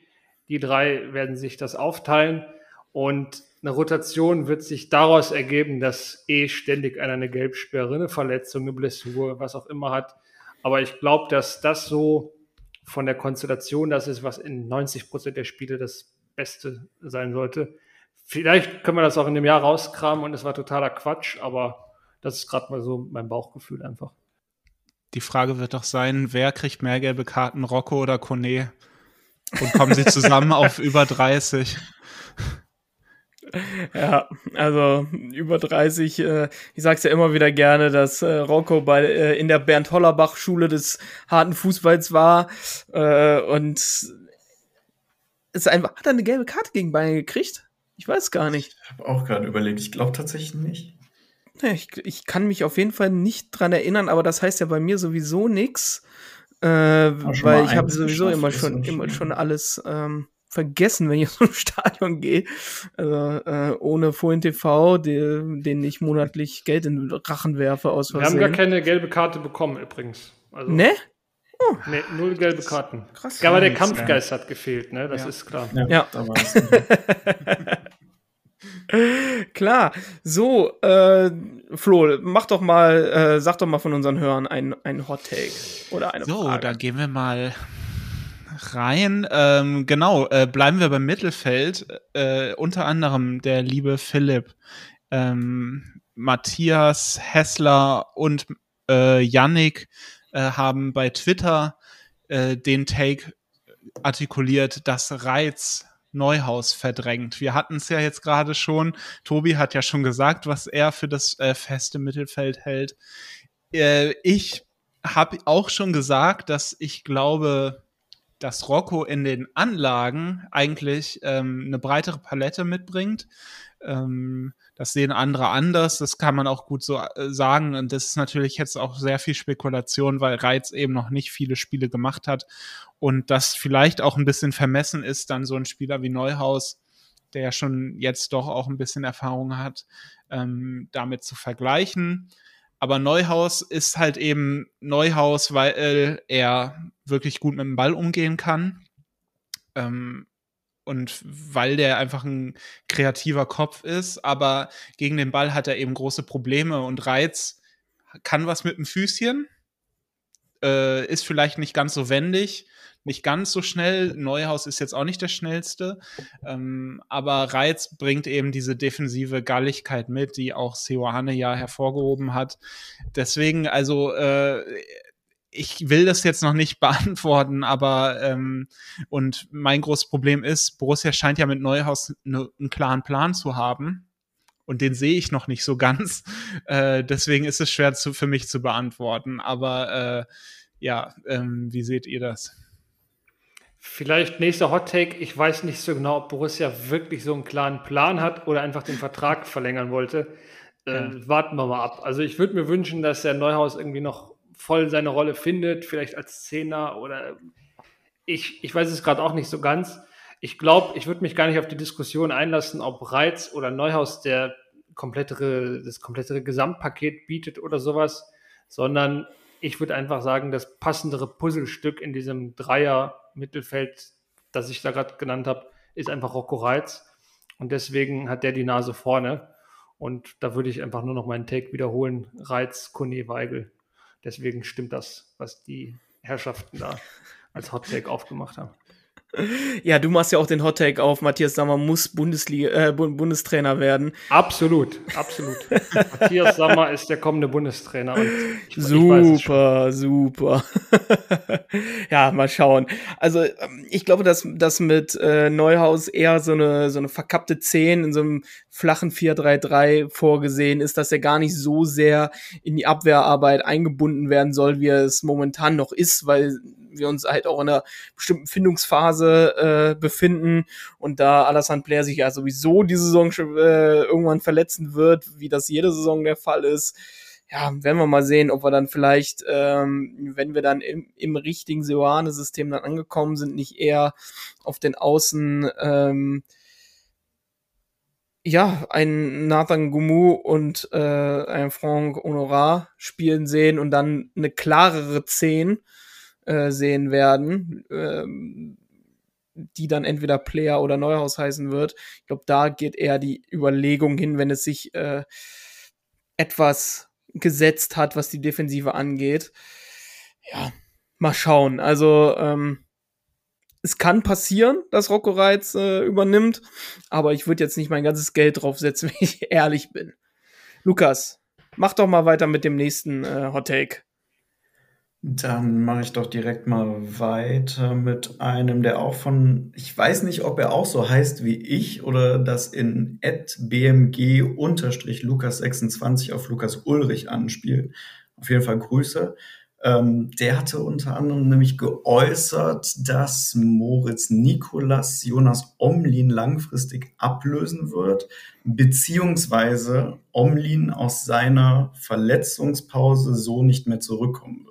Die drei werden sich das aufteilen und eine Rotation wird sich daraus ergeben, dass eh ständig einer eine Gelbsperre, eine Verletzung, eine Blessur, was auch immer hat. Aber ich glaube, dass das so von der Konstellation das ist, was in 90 Prozent der Spiele das Beste sein sollte. Vielleicht können wir das auch in dem Jahr rauskramen und es war totaler Quatsch, aber das ist gerade mal so mein Bauchgefühl einfach. Die Frage wird doch sein, wer kriegt mehr gelbe Karten, Rocco oder Kone? Und kommen sie zusammen auf über 30? Ja, also über 30, äh, ich sag's ja immer wieder gerne, dass äh, Rocco bei, äh, in der Bernd Hollerbach Schule des harten Fußballs war äh, und ist einfach, hat er eine gelbe Karte gegen Bayern gekriegt? Ich weiß gar nicht. Ich habe auch gerade überlegt, ich glaube tatsächlich nicht. Ich, ich kann mich auf jeden Fall nicht dran erinnern, aber das heißt ja bei mir sowieso nix, äh, weil ich habe sowieso immer schon, immer schon alles ähm, vergessen, wenn ich aus dem Stadion gehe. Also äh, ohne Fohlen TV, die, den ich monatlich Geld in den Rachen werfe aus Wir haben gar Versehen. keine gelbe Karte bekommen übrigens. Also, Ne? Nee, null gelbe Karten. Krass. Ja, aber der Kampfgeist hat gefehlt, ne? Das Ja. ist klar. Ja. da es. Klar. So, äh, Flo, mach doch mal, äh, sag doch mal von unseren Hörern ein, ein Hot Take oder eine So, Frage. da gehen wir mal rein. Ähm, genau, äh, bleiben wir beim Mittelfeld. Äh, unter anderem der liebe Philipp, ähm, Matthias Hessler und äh, Yannick äh, haben bei Twitter äh, den Take artikuliert, dass Reiz Neuhaus verdrängt. Wir hatten es ja jetzt gerade schon. Tobi hat ja schon gesagt, was er für das äh, feste Mittelfeld hält. Äh, ich habe auch schon gesagt, dass ich glaube, dass Rocco in den Anlagen eigentlich ähm, eine breitere Palette mitbringt. Ähm, das sehen andere anders, das kann man auch gut so äh, sagen. Und das ist natürlich jetzt auch sehr viel Spekulation, weil Reiz eben noch nicht viele Spiele gemacht hat. Und das vielleicht auch ein bisschen vermessen ist, dann so ein Spieler wie Neuhaus, der ja schon jetzt doch auch ein bisschen Erfahrung hat, ähm, damit zu vergleichen. Aber Neuhaus ist halt eben Neuhaus, weil er wirklich gut mit dem Ball umgehen kann. Ähm, und weil der einfach ein kreativer Kopf ist, aber gegen den Ball hat er eben große Probleme und Reiz. Kann was mit dem Füßchen, äh, ist vielleicht nicht ganz so wendig, nicht ganz so schnell. Neuhaus ist jetzt auch nicht der schnellste, ähm, aber Reiz bringt eben diese defensive Galligkeit mit, die auch Seoane ja hervorgehoben hat. Deswegen, also äh, ich will das jetzt noch nicht beantworten, aber ähm, und mein großes Problem ist, Borussia scheint ja mit Neuhaus ne, einen klaren Plan zu haben. Und den sehe ich noch nicht so ganz. Äh, deswegen ist es schwer zu, für mich zu beantworten. Aber äh, ja, ähm, wie seht ihr das? Vielleicht nächster Hot Take. Ich weiß nicht so genau, ob Borussia wirklich so einen klaren Plan hat oder einfach den Vertrag verlängern wollte. Äh, Ja. Warten wir mal ab. Also ich würde mir wünschen, dass der Neuhaus irgendwie noch voll seine Rolle findet, vielleicht als Zehner oder ich, ich weiß es gerade auch nicht so ganz. Ich glaube, ich würde mich gar nicht auf die Diskussion einlassen, ob Reiz oder Neuhaus der komplettere, das komplettere Gesamtpaket bietet oder sowas, sondern ich würde einfach sagen, das passendere Puzzlestück in diesem Dreier-Mittelfeld, das ich da gerade genannt habe, ist einfach Rocco Reitz. Und deswegen hat der die Nase vorne. Und da würde ich einfach nur noch meinen Take wiederholen. Reiz, Kone, Weigel. Deswegen stimmt das, was die Herrschaften da als Hot Take aufgemacht haben. Ja, du machst ja auch den Hot Take auf. Matthias Sammer muss Bundesliga, äh, Bundestrainer werden. Absolut, absolut. Matthias Sammer ist der kommende Bundestrainer. Ich, super, ich super. ja, mal schauen. Also ähm, ich glaube, dass das mit äh, Neuhaus eher so eine so eine verkappte 10 in so einem flachen 4-3-3 vorgesehen ist, dass er gar nicht so sehr in die Abwehrarbeit eingebunden werden soll, wie er es momentan noch ist, weil wir uns halt auch in einer bestimmten Findungsphase äh, befinden und da Alassane Player sich ja sowieso diese Saison schon, äh, irgendwann verletzen wird, wie das jede Saison der Fall ist. Ja, werden wir mal sehen, ob wir dann vielleicht, ähm, wenn wir dann im, im richtigen Seoane-System dann angekommen sind, nicht eher auf den Außen ähm, ja, ein Nathan Gumu und äh, ein Franck Honorat spielen sehen und dann eine klarere 10 äh, sehen werden, ähm, die dann entweder Player oder Neuhaus heißen wird. Ich glaube, da geht eher die Überlegung hin, wenn es sich äh, etwas gesetzt hat, was die Defensive angeht. Ja, mal schauen. Also, ähm, es kann passieren, dass Rocco Reitz äh, übernimmt, aber ich würde jetzt nicht mein ganzes Geld draufsetzen, wenn ich ehrlich bin. Lukas, mach doch mal weiter mit dem nächsten äh, Hot Take. Dann mache ich doch direkt mal weiter mit einem, der auch von, ich weiß nicht, ob er auch so heißt wie ich oder das in bmg-lukas26 auf Lukas Ulrich anspielt. Auf jeden Fall Grüße. Ähm, der hatte unter anderem nämlich geäußert, dass Moritz Nikolas Jonas Omlin langfristig ablösen wird, beziehungsweise Omlin aus seiner Verletzungspause so nicht mehr zurückkommen wird.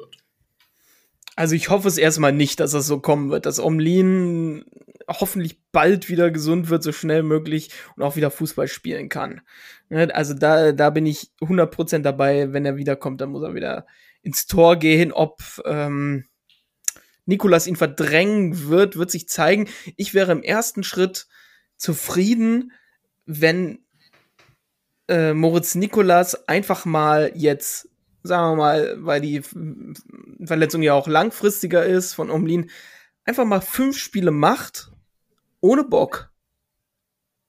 Also ich hoffe es erstmal nicht, dass das so kommen wird, dass Omlin hoffentlich bald wieder gesund wird, so schnell möglich und auch wieder Fußball spielen kann. Ne, also da, da bin ich 100% dabei, wenn er wiederkommt, dann muss er wieder ins Tor gehen. Ob ähm, Nikolas ihn verdrängen wird, wird sich zeigen. Ich wäre im ersten Schritt zufrieden, wenn äh, Moritz Nikolas einfach mal jetzt sagen wir mal, weil die Verletzung ja auch langfristiger ist von Omlin, einfach mal fünf Spiele macht, ohne Bock.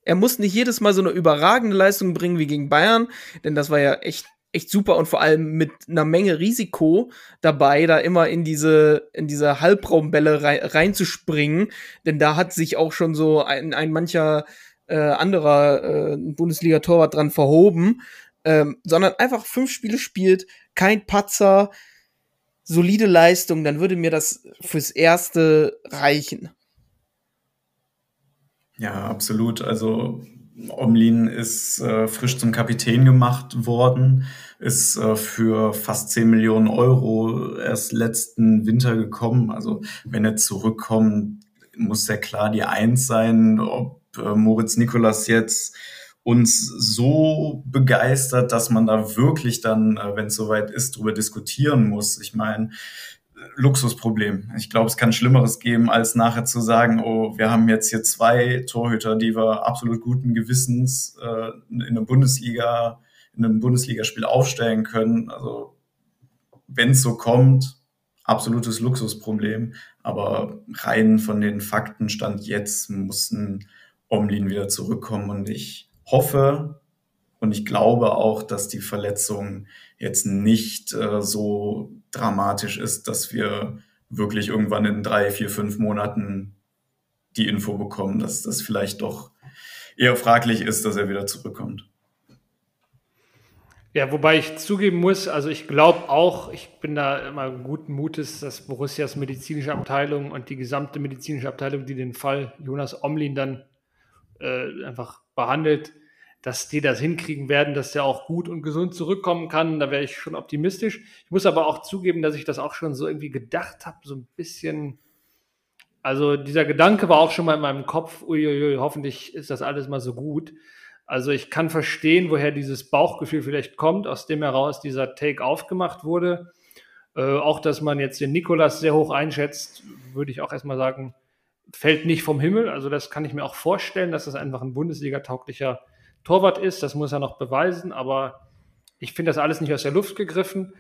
Er muss nicht jedes Mal so eine überragende Leistung bringen wie gegen Bayern, denn das war ja echt echt super und vor allem mit einer Menge Risiko dabei, da immer in diese, in diese Halbraumbälle rein, reinzuspringen. Denn da hat sich auch schon so ein, ein mancher äh, anderer äh, Bundesliga-Torwart dran verhoben. Ähm, sondern einfach fünf Spiele spielt, kein Patzer, solide Leistung, dann würde mir das fürs Erste reichen. Ja, absolut. Also Omlin ist äh, frisch zum Kapitän gemacht worden, ist äh, für fast 10 Millionen Euro erst letzten Winter gekommen. Also wenn er zurückkommt, muss er klar die Eins sein. Ob äh, Moritz Nikolas jetzt uns so begeistert, dass man da wirklich dann, äh, wenn es soweit ist, drüber diskutieren muss. Ich meine, Luxusproblem. Ich glaube, es kann Schlimmeres geben, als nachher zu sagen, oh, wir haben jetzt hier zwei Torhüter, die wir absolut guten Gewissens äh, in einem Bundesliga, in einem Bundesligaspiel aufstellen können. Also wenn es so kommt, absolutes Luxusproblem. Aber rein von den Fakten stand jetzt mussten Omlin wieder zurückkommen und ich hoffe und ich glaube auch, dass die Verletzung jetzt nicht äh, so dramatisch ist, dass wir wirklich irgendwann in drei, vier, fünf Monaten die Info bekommen, dass das vielleicht doch eher fraglich ist, dass er wieder zurückkommt. Ja, wobei ich zugeben muss, also ich glaube auch, ich bin da immer guten Mutes, dass Borussias medizinische Abteilung und die gesamte medizinische Abteilung, die den Fall Jonas Omlin dann äh, einfach behandelt, dass die das hinkriegen werden, dass der auch gut und gesund zurückkommen kann. Da wäre ich schon optimistisch. Ich muss aber auch zugeben, dass ich das auch schon so irgendwie gedacht habe, so ein bisschen. Also dieser Gedanke war auch schon mal in meinem Kopf, uiuiui, hoffentlich ist das alles mal so gut. Also ich kann verstehen, woher dieses Bauchgefühl vielleicht kommt, aus dem heraus dieser Take aufgemacht wurde. Äh, auch, dass man jetzt den Nikolas sehr hoch einschätzt, würde ich auch erstmal sagen, fällt nicht vom Himmel. Also das kann ich mir auch vorstellen, dass das einfach ein Bundesliga-tauglicher Torwart ist. Das muss er noch beweisen, aber ich finde das alles nicht aus der Luft gegriffen.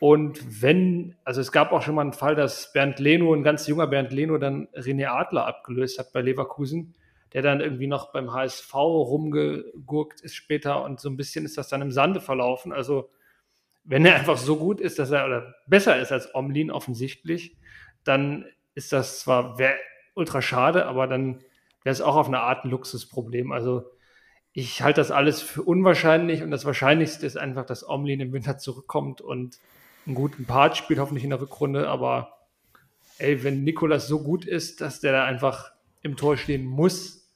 Und wenn, also es gab auch schon mal einen Fall, dass Bernd Leno, ein ganz junger Bernd Leno, dann René Adler abgelöst hat bei Leverkusen, der dann irgendwie noch beim HSV rumgegurkt ist später und so ein bisschen ist das dann im Sande verlaufen. Also wenn er einfach so gut ist, dass er oder besser ist als Omlin offensichtlich, dann ist das zwar ultra schade, aber dann wäre es auch auf eine Art ein Luxusproblem. Also ich halte das alles für unwahrscheinlich und das Wahrscheinlichste ist einfach, dass Omlin im Winter zurückkommt und einen guten Part spielt, hoffentlich in der Rückrunde. Aber ey, wenn Nikolas so gut ist, dass der da einfach im Tor stehen muss,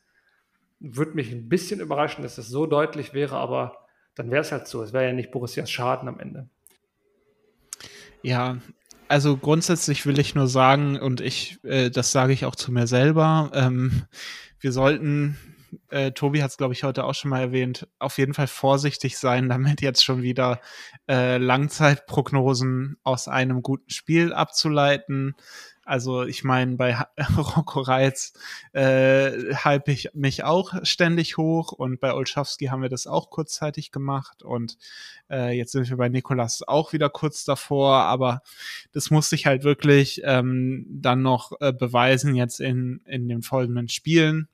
würde mich ein bisschen überraschen, dass das so deutlich wäre, aber dann wäre es halt so. Es wäre ja nicht Borussias Schaden am Ende. Ja, also grundsätzlich will ich nur sagen, und ich, äh, das sage ich auch zu mir selber, ähm, wir sollten, äh, Tobi hat es, glaube ich, heute auch schon mal erwähnt, auf jeden Fall vorsichtig sein, damit jetzt schon wieder äh, Langzeitprognosen aus einem guten Spiel abzuleiten. Also ich meine, bei Rocco Reitz äh, hype ich mich auch ständig hoch und bei Olschowski haben wir das auch kurzzeitig gemacht und äh, jetzt sind wir bei Nikolas auch wieder kurz davor, aber das musste ich halt wirklich ähm, dann noch äh, beweisen jetzt in, in den folgenden Spielen,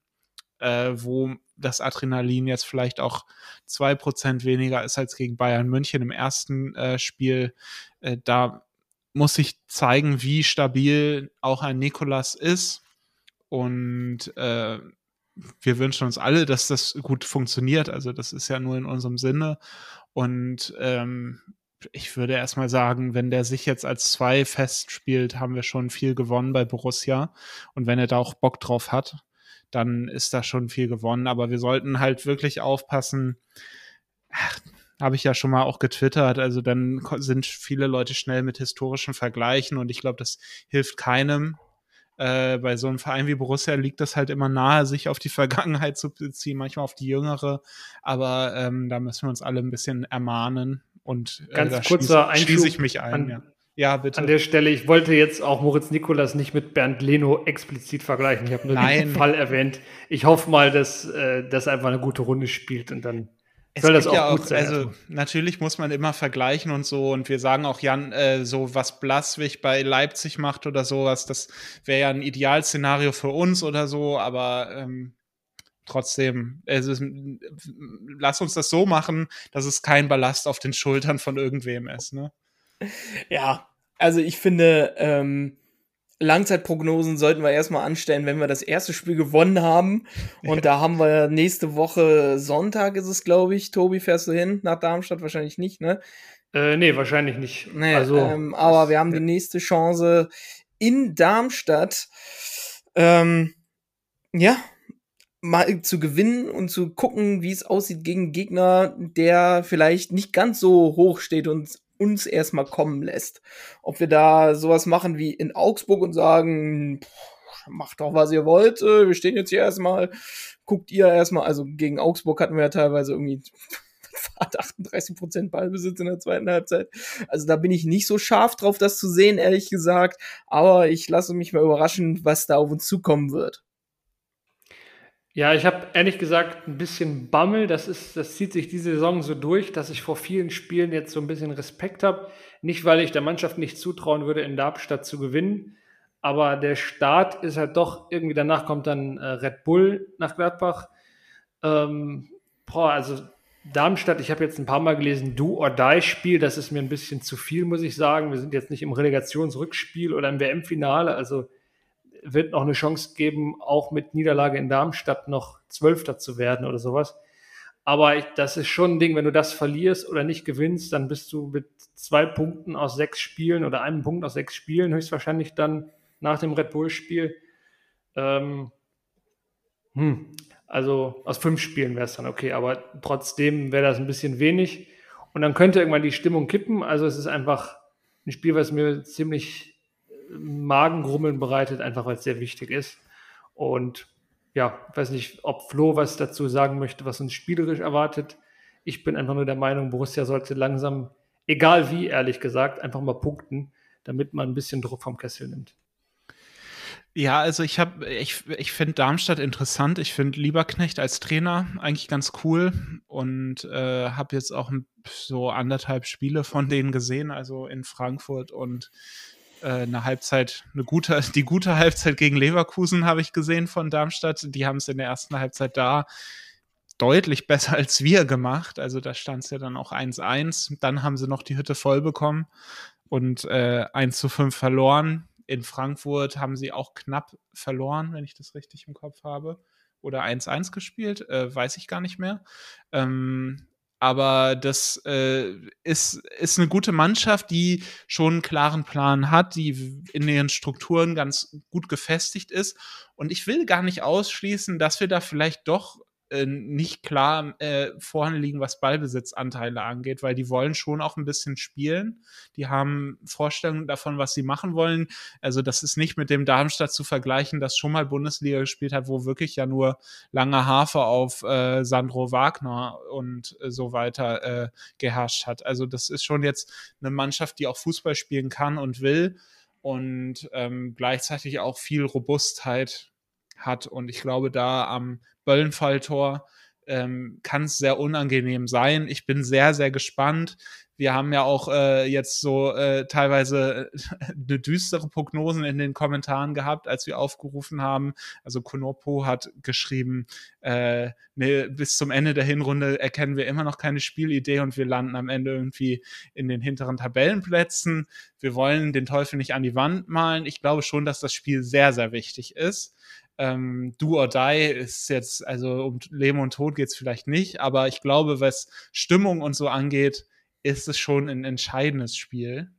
äh, wo das Adrenalin jetzt vielleicht auch zwei Prozent weniger ist als gegen Bayern München im ersten äh, Spiel. Äh, da muss sich zeigen, wie stabil auch ein Nikolas ist. Und äh, wir wünschen uns alle, dass das gut funktioniert. Also das ist ja nur in unserem Sinne. Und ähm, ich würde erstmal sagen, wenn der sich jetzt als zwei festspielt, haben wir schon viel gewonnen bei Borussia. Und wenn er da auch Bock drauf hat, dann ist da schon viel gewonnen. Aber wir sollten halt wirklich aufpassen. Habe ich ja schon mal auch getwittert. Also dann sind viele Leute schnell mit historischen Vergleichen und ich glaube, das hilft keinem. Äh, bei so einem Verein wie Borussia liegt das halt immer nahe, sich auf die Vergangenheit zu beziehen, manchmal auf die jüngere. Aber ähm, da müssen wir uns alle ein bisschen ermahnen. Und äh, ganz kurzer schließe, schließe ich mich ein. An, ja. Ja. bitte. An der Stelle, ich wollte jetzt auch Moritz Nikolas nicht mit Bernd Leno explizit vergleichen. Ich habe nur Nein. den Fall erwähnt. Ich hoffe mal, dass äh, das einfach eine gute Runde spielt und dann es soll das auch, ja gut sein. Also natürlich muss man immer vergleichen und so. Und wir sagen auch, Jan, äh, so was Blaswig bei Leipzig macht oder sowas, das wäre ja ein Idealszenario für uns oder so. Aber ähm, trotzdem, also, lass uns das so machen, dass es kein Ballast auf den Schultern von irgendwem ist. Ne? Ja, also ich finde, ähm, Langzeitprognosen sollten wir erstmal anstellen, wenn wir das erste Spiel gewonnen haben. Und da haben wir nächste Woche Sonntag ist es, glaube ich. Tobi, fährst du hin nach Darmstadt? Wahrscheinlich nicht, ne? Äh, nee, wahrscheinlich nicht. Nee, also, ähm, aber wir haben die nächste Chance in Darmstadt. Ähm, ja, mal zu gewinnen und zu gucken, wie es aussieht gegen einen Gegner, der vielleicht nicht ganz so hoch steht und uns erstmal kommen lässt. Ob wir da sowas machen wie in Augsburg und sagen, macht doch, was ihr wollt, äh, wir stehen jetzt hier erstmal, guckt ihr erstmal, also gegen Augsburg hatten wir ja teilweise irgendwie 38% Ballbesitz in der zweiten Halbzeit. Also da bin ich nicht so scharf drauf, das zu sehen, ehrlich gesagt. Aber ich lasse mich mal überraschen, was da auf uns zukommen wird. Ja, ich habe ehrlich gesagt ein bisschen Bammel. Das, ist, das zieht sich diese Saison so durch, dass ich vor vielen Spielen jetzt so ein bisschen Respekt habe. Nicht, weil ich der Mannschaft nicht zutrauen würde, in Darmstadt zu gewinnen. Aber der Start ist halt doch irgendwie, danach kommt dann äh, Red Bull nach Gladbach. Ähm, boah, also Darmstadt, ich habe jetzt ein paar Mal gelesen, Do or Die Spiel, das ist mir ein bisschen zu viel, muss ich sagen. Wir sind jetzt nicht im Relegationsrückspiel oder im WM-Finale. Also wird noch eine Chance geben, auch mit Niederlage in Darmstadt noch Zwölfter zu werden oder sowas. Aber das ist schon ein Ding, wenn du das verlierst oder nicht gewinnst, dann bist du mit zwei Punkten aus sechs Spielen oder einem Punkt aus sechs Spielen höchstwahrscheinlich dann nach dem Red Bull-Spiel. Ähm, hm. Also aus fünf Spielen wäre es dann okay, aber trotzdem wäre das ein bisschen wenig. Und dann könnte irgendwann die Stimmung kippen. Also es ist einfach ein Spiel, was mir ziemlich Magengrummeln bereitet, einfach weil es sehr wichtig ist. Und ja, ich weiß nicht, ob Flo was dazu sagen möchte, was uns spielerisch erwartet. Ich bin einfach nur der Meinung, Borussia sollte langsam, egal wie, ehrlich gesagt, einfach mal punkten, damit man ein bisschen Druck vom Kessel nimmt. Ja, also ich habe, ich, ich finde Darmstadt interessant. Ich finde Lieberknecht als Trainer eigentlich ganz cool und äh, habe jetzt auch so anderthalb Spiele von denen gesehen, also in Frankfurt und eine Halbzeit, eine gute, die gute Halbzeit gegen Leverkusen habe ich gesehen von Darmstadt. Die haben es in der ersten Halbzeit da deutlich besser als wir gemacht. Also da stand es ja dann auch 1-1. Dann haben sie noch die Hütte voll bekommen und äh, 1 zu 5 verloren. In Frankfurt haben sie auch knapp verloren, wenn ich das richtig im Kopf habe. Oder 1-1 gespielt, äh, weiß ich gar nicht mehr. Ähm, aber das äh, ist, ist eine gute Mannschaft, die schon einen klaren Plan hat, die in ihren Strukturen ganz gut gefestigt ist. Und ich will gar nicht ausschließen, dass wir da vielleicht doch äh, nicht klar äh, vorne liegen, was Ballbesitzanteile angeht, weil die wollen schon auch ein bisschen spielen. Die haben Vorstellungen davon, was sie machen wollen. Also das ist nicht mit dem Darmstadt zu vergleichen, das schon mal Bundesliga gespielt hat, wo wirklich ja nur lange Hafer auf äh, Sandro Wagner und äh, so weiter äh, geherrscht hat. Also das ist schon jetzt eine Mannschaft, die auch Fußball spielen kann und will und ähm, gleichzeitig auch viel Robustheit hat. Und ich glaube, da am Böllenfalltor ähm, kann es sehr unangenehm sein. Ich bin sehr, sehr gespannt. Wir haben ja auch äh, jetzt so äh, teilweise eine düstere Prognosen in den Kommentaren gehabt, als wir aufgerufen haben. Also Konopo hat geschrieben, äh, nee, bis zum Ende der Hinrunde erkennen wir immer noch keine Spielidee und wir landen am Ende irgendwie in den hinteren Tabellenplätzen. Wir wollen den Teufel nicht an die Wand malen. Ich glaube schon, dass das Spiel sehr, sehr wichtig ist. Ähm, Do or Die ist jetzt, also um Leben und Tod geht es vielleicht nicht, aber ich glaube, was Stimmung und so angeht, ist es schon ein entscheidendes Spiel,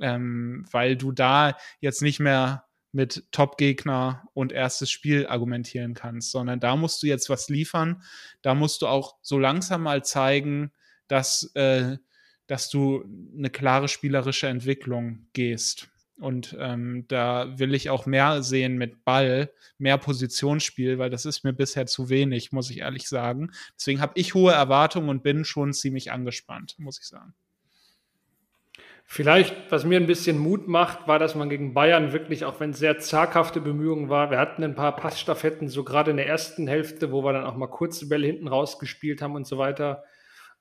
ähm, weil du da jetzt nicht mehr mit Top-Gegner und erstes Spiel argumentieren kannst, sondern da musst du jetzt was liefern. Da musst du auch so langsam mal zeigen, dass, äh, dass du eine klare spielerische Entwicklung gehst. Und ähm, da will ich auch mehr sehen mit Ball, mehr Positionsspiel, weil das ist mir bisher zu wenig, muss ich ehrlich sagen. Deswegen habe ich hohe Erwartungen und bin schon ziemlich angespannt, muss ich sagen. Vielleicht, was mir ein bisschen Mut macht, war, dass man gegen Bayern wirklich, auch wenn es sehr zaghafte Bemühungen war, wir hatten ein paar Passstaffetten, so gerade in der ersten Hälfte, wo wir dann auch mal kurze Bälle hinten rausgespielt haben und so weiter.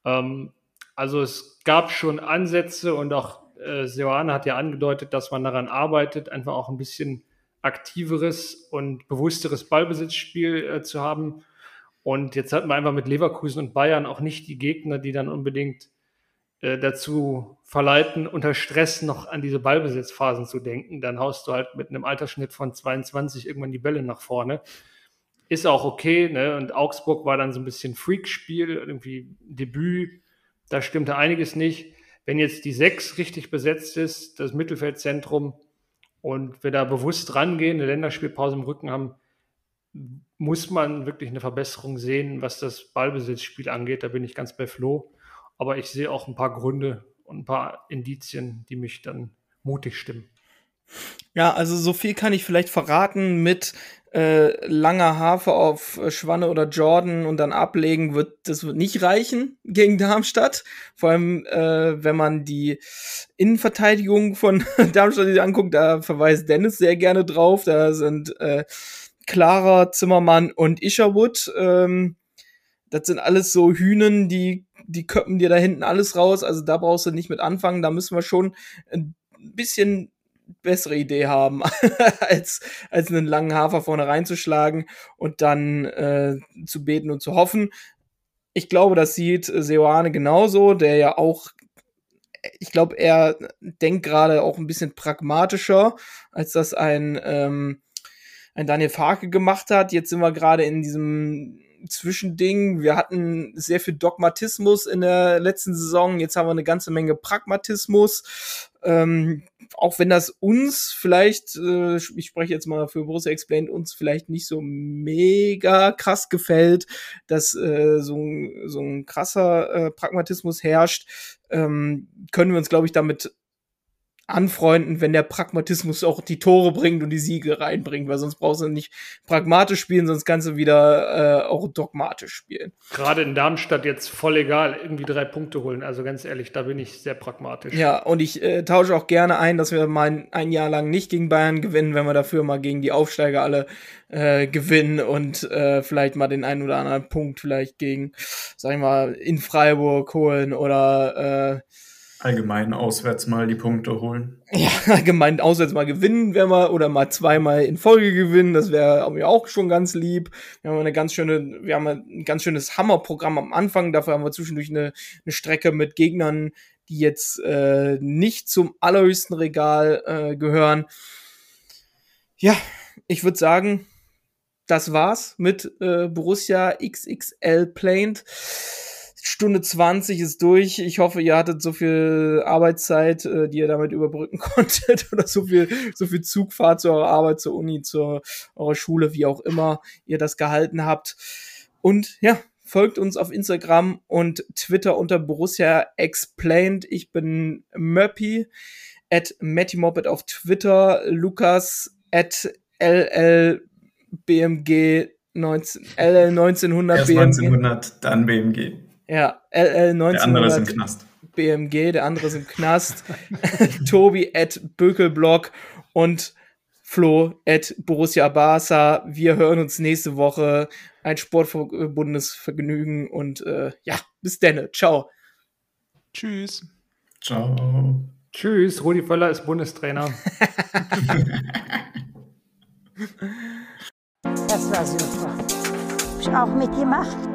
Ähm, also es gab schon Ansätze und auch äh, Seoane hat ja angedeutet, dass man daran arbeitet, einfach auch ein bisschen aktiveres und bewussteres Ballbesitzspiel äh, zu haben. Und jetzt hatten wir einfach mit Leverkusen und Bayern auch nicht die Gegner, die dann unbedingt äh, dazu verleiten, unter Stress noch an diese Ballbesitzphasen zu denken. Dann haust du halt mit einem Altersschnitt von 22 irgendwann die Bälle nach vorne. Ist auch okay, ne? Und Augsburg war dann so ein bisschen Freakspiel, irgendwie Debüt, da stimmte einiges nicht wenn jetzt die sechs richtig besetzt ist, das Mittelfeldzentrum, und wir da bewusst rangehen, eine Länderspielpause im Rücken haben, muss man wirklich eine Verbesserung sehen, was das Ballbesitzspiel angeht. Da bin ich ganz bei Flo. Aber ich sehe auch ein paar Gründe und ein paar Indizien, die mich dann mutig stimmen. Ja, also so viel kann ich vielleicht verraten mit äh, langer Hafer auf äh, Schwanne oder Jordan und dann ablegen wird, das wird nicht reichen gegen Darmstadt. Vor allem, äh, wenn man die Innenverteidigung von Darmstadt sich anguckt, da verweist Dennis sehr gerne drauf. Da sind äh, Clara, Zimmermann und Isherwood. Ähm, das sind alles so Hühnen, die, die köppen dir da hinten alles raus. Also da brauchst du nicht mit anfangen. Da müssen wir schon ein bisschen bessere Idee haben, als, als einen langen Hafer vorne reinzuschlagen und dann äh, zu beten und zu hoffen. Ich glaube, das sieht Seoane genauso, der ja auch, ich glaube, er denkt gerade auch ein bisschen pragmatischer, als das ein, ähm, ein Daniel Farke gemacht hat. Jetzt sind wir gerade in diesem Zwischending. Wir hatten sehr viel Dogmatismus in der letzten Saison. Jetzt haben wir eine ganze Menge Pragmatismus. Ähm, auch wenn das uns vielleicht, äh, ich spreche jetzt mal für Borussia Explained, uns vielleicht nicht so mega krass gefällt, dass äh, so, ein, so ein krasser äh, Pragmatismus herrscht, ähm, können wir uns, glaube ich, damit anfreunden, wenn der Pragmatismus auch die Tore bringt und die Siege reinbringt, weil sonst brauchst du nicht pragmatisch spielen, sonst kannst du wieder äh, auch dogmatisch spielen. Gerade in Darmstadt jetzt voll egal, irgendwie drei Punkte holen. Also ganz ehrlich, da bin ich sehr pragmatisch. Ja, und ich äh, tausche auch gerne ein, dass wir mal ein, ein, Jahr lang nicht gegen Bayern gewinnen, wenn wir dafür mal gegen die Aufsteiger alle äh, gewinnen und äh, vielleicht mal den einen oder anderen Punkt vielleicht gegen, sag ich mal, in Freiburg holen oder äh, allgemein auswärts mal die Punkte holen. Ja, allgemein auswärts mal gewinnen wäre mal oder mal zweimal in Folge gewinnen, das wäre mir auch schon ganz lieb. Wir haben eine ganz schöne, wir haben ein ganz schönes Hammerprogramm am Anfang, dafür haben wir zwischendurch eine, eine Strecke mit Gegnern, die jetzt äh, nicht zum allerhöchsten Regal äh, gehören. Ja, ich würde sagen, das war's mit äh, Borussia XXL Plaint. Stunde 20 ist durch. Ich hoffe, ihr hattet so viel Arbeitszeit, äh, die ihr damit überbrücken konntet oder so viel, so viel Zugfahrt zu eurer Arbeit, zur Uni, zur eurer Schule, wie auch immer ihr das gehalten habt. Und ja, folgt uns auf Instagram und Twitter unter Borussia Explained. Ich bin Möppi at Matty auf Twitter, Lukas at LLBMG 19, LL 1900 Erst BMG. 1900, dann BMG. Ja, LL 1900. Der andere ist im Knast. BMG, der andere ist im Knast. Tobi at Bökelblock und Flo at Borussia Barca. Wir hören uns nächste Woche. Ein sportverbundenes Vergnügen und äh, ja, bis denne. Ciao. Tschüss. Ciao. Tschüss, Rudi Völler ist Bundestrainer. das war super. Hab ich auch mitgemacht.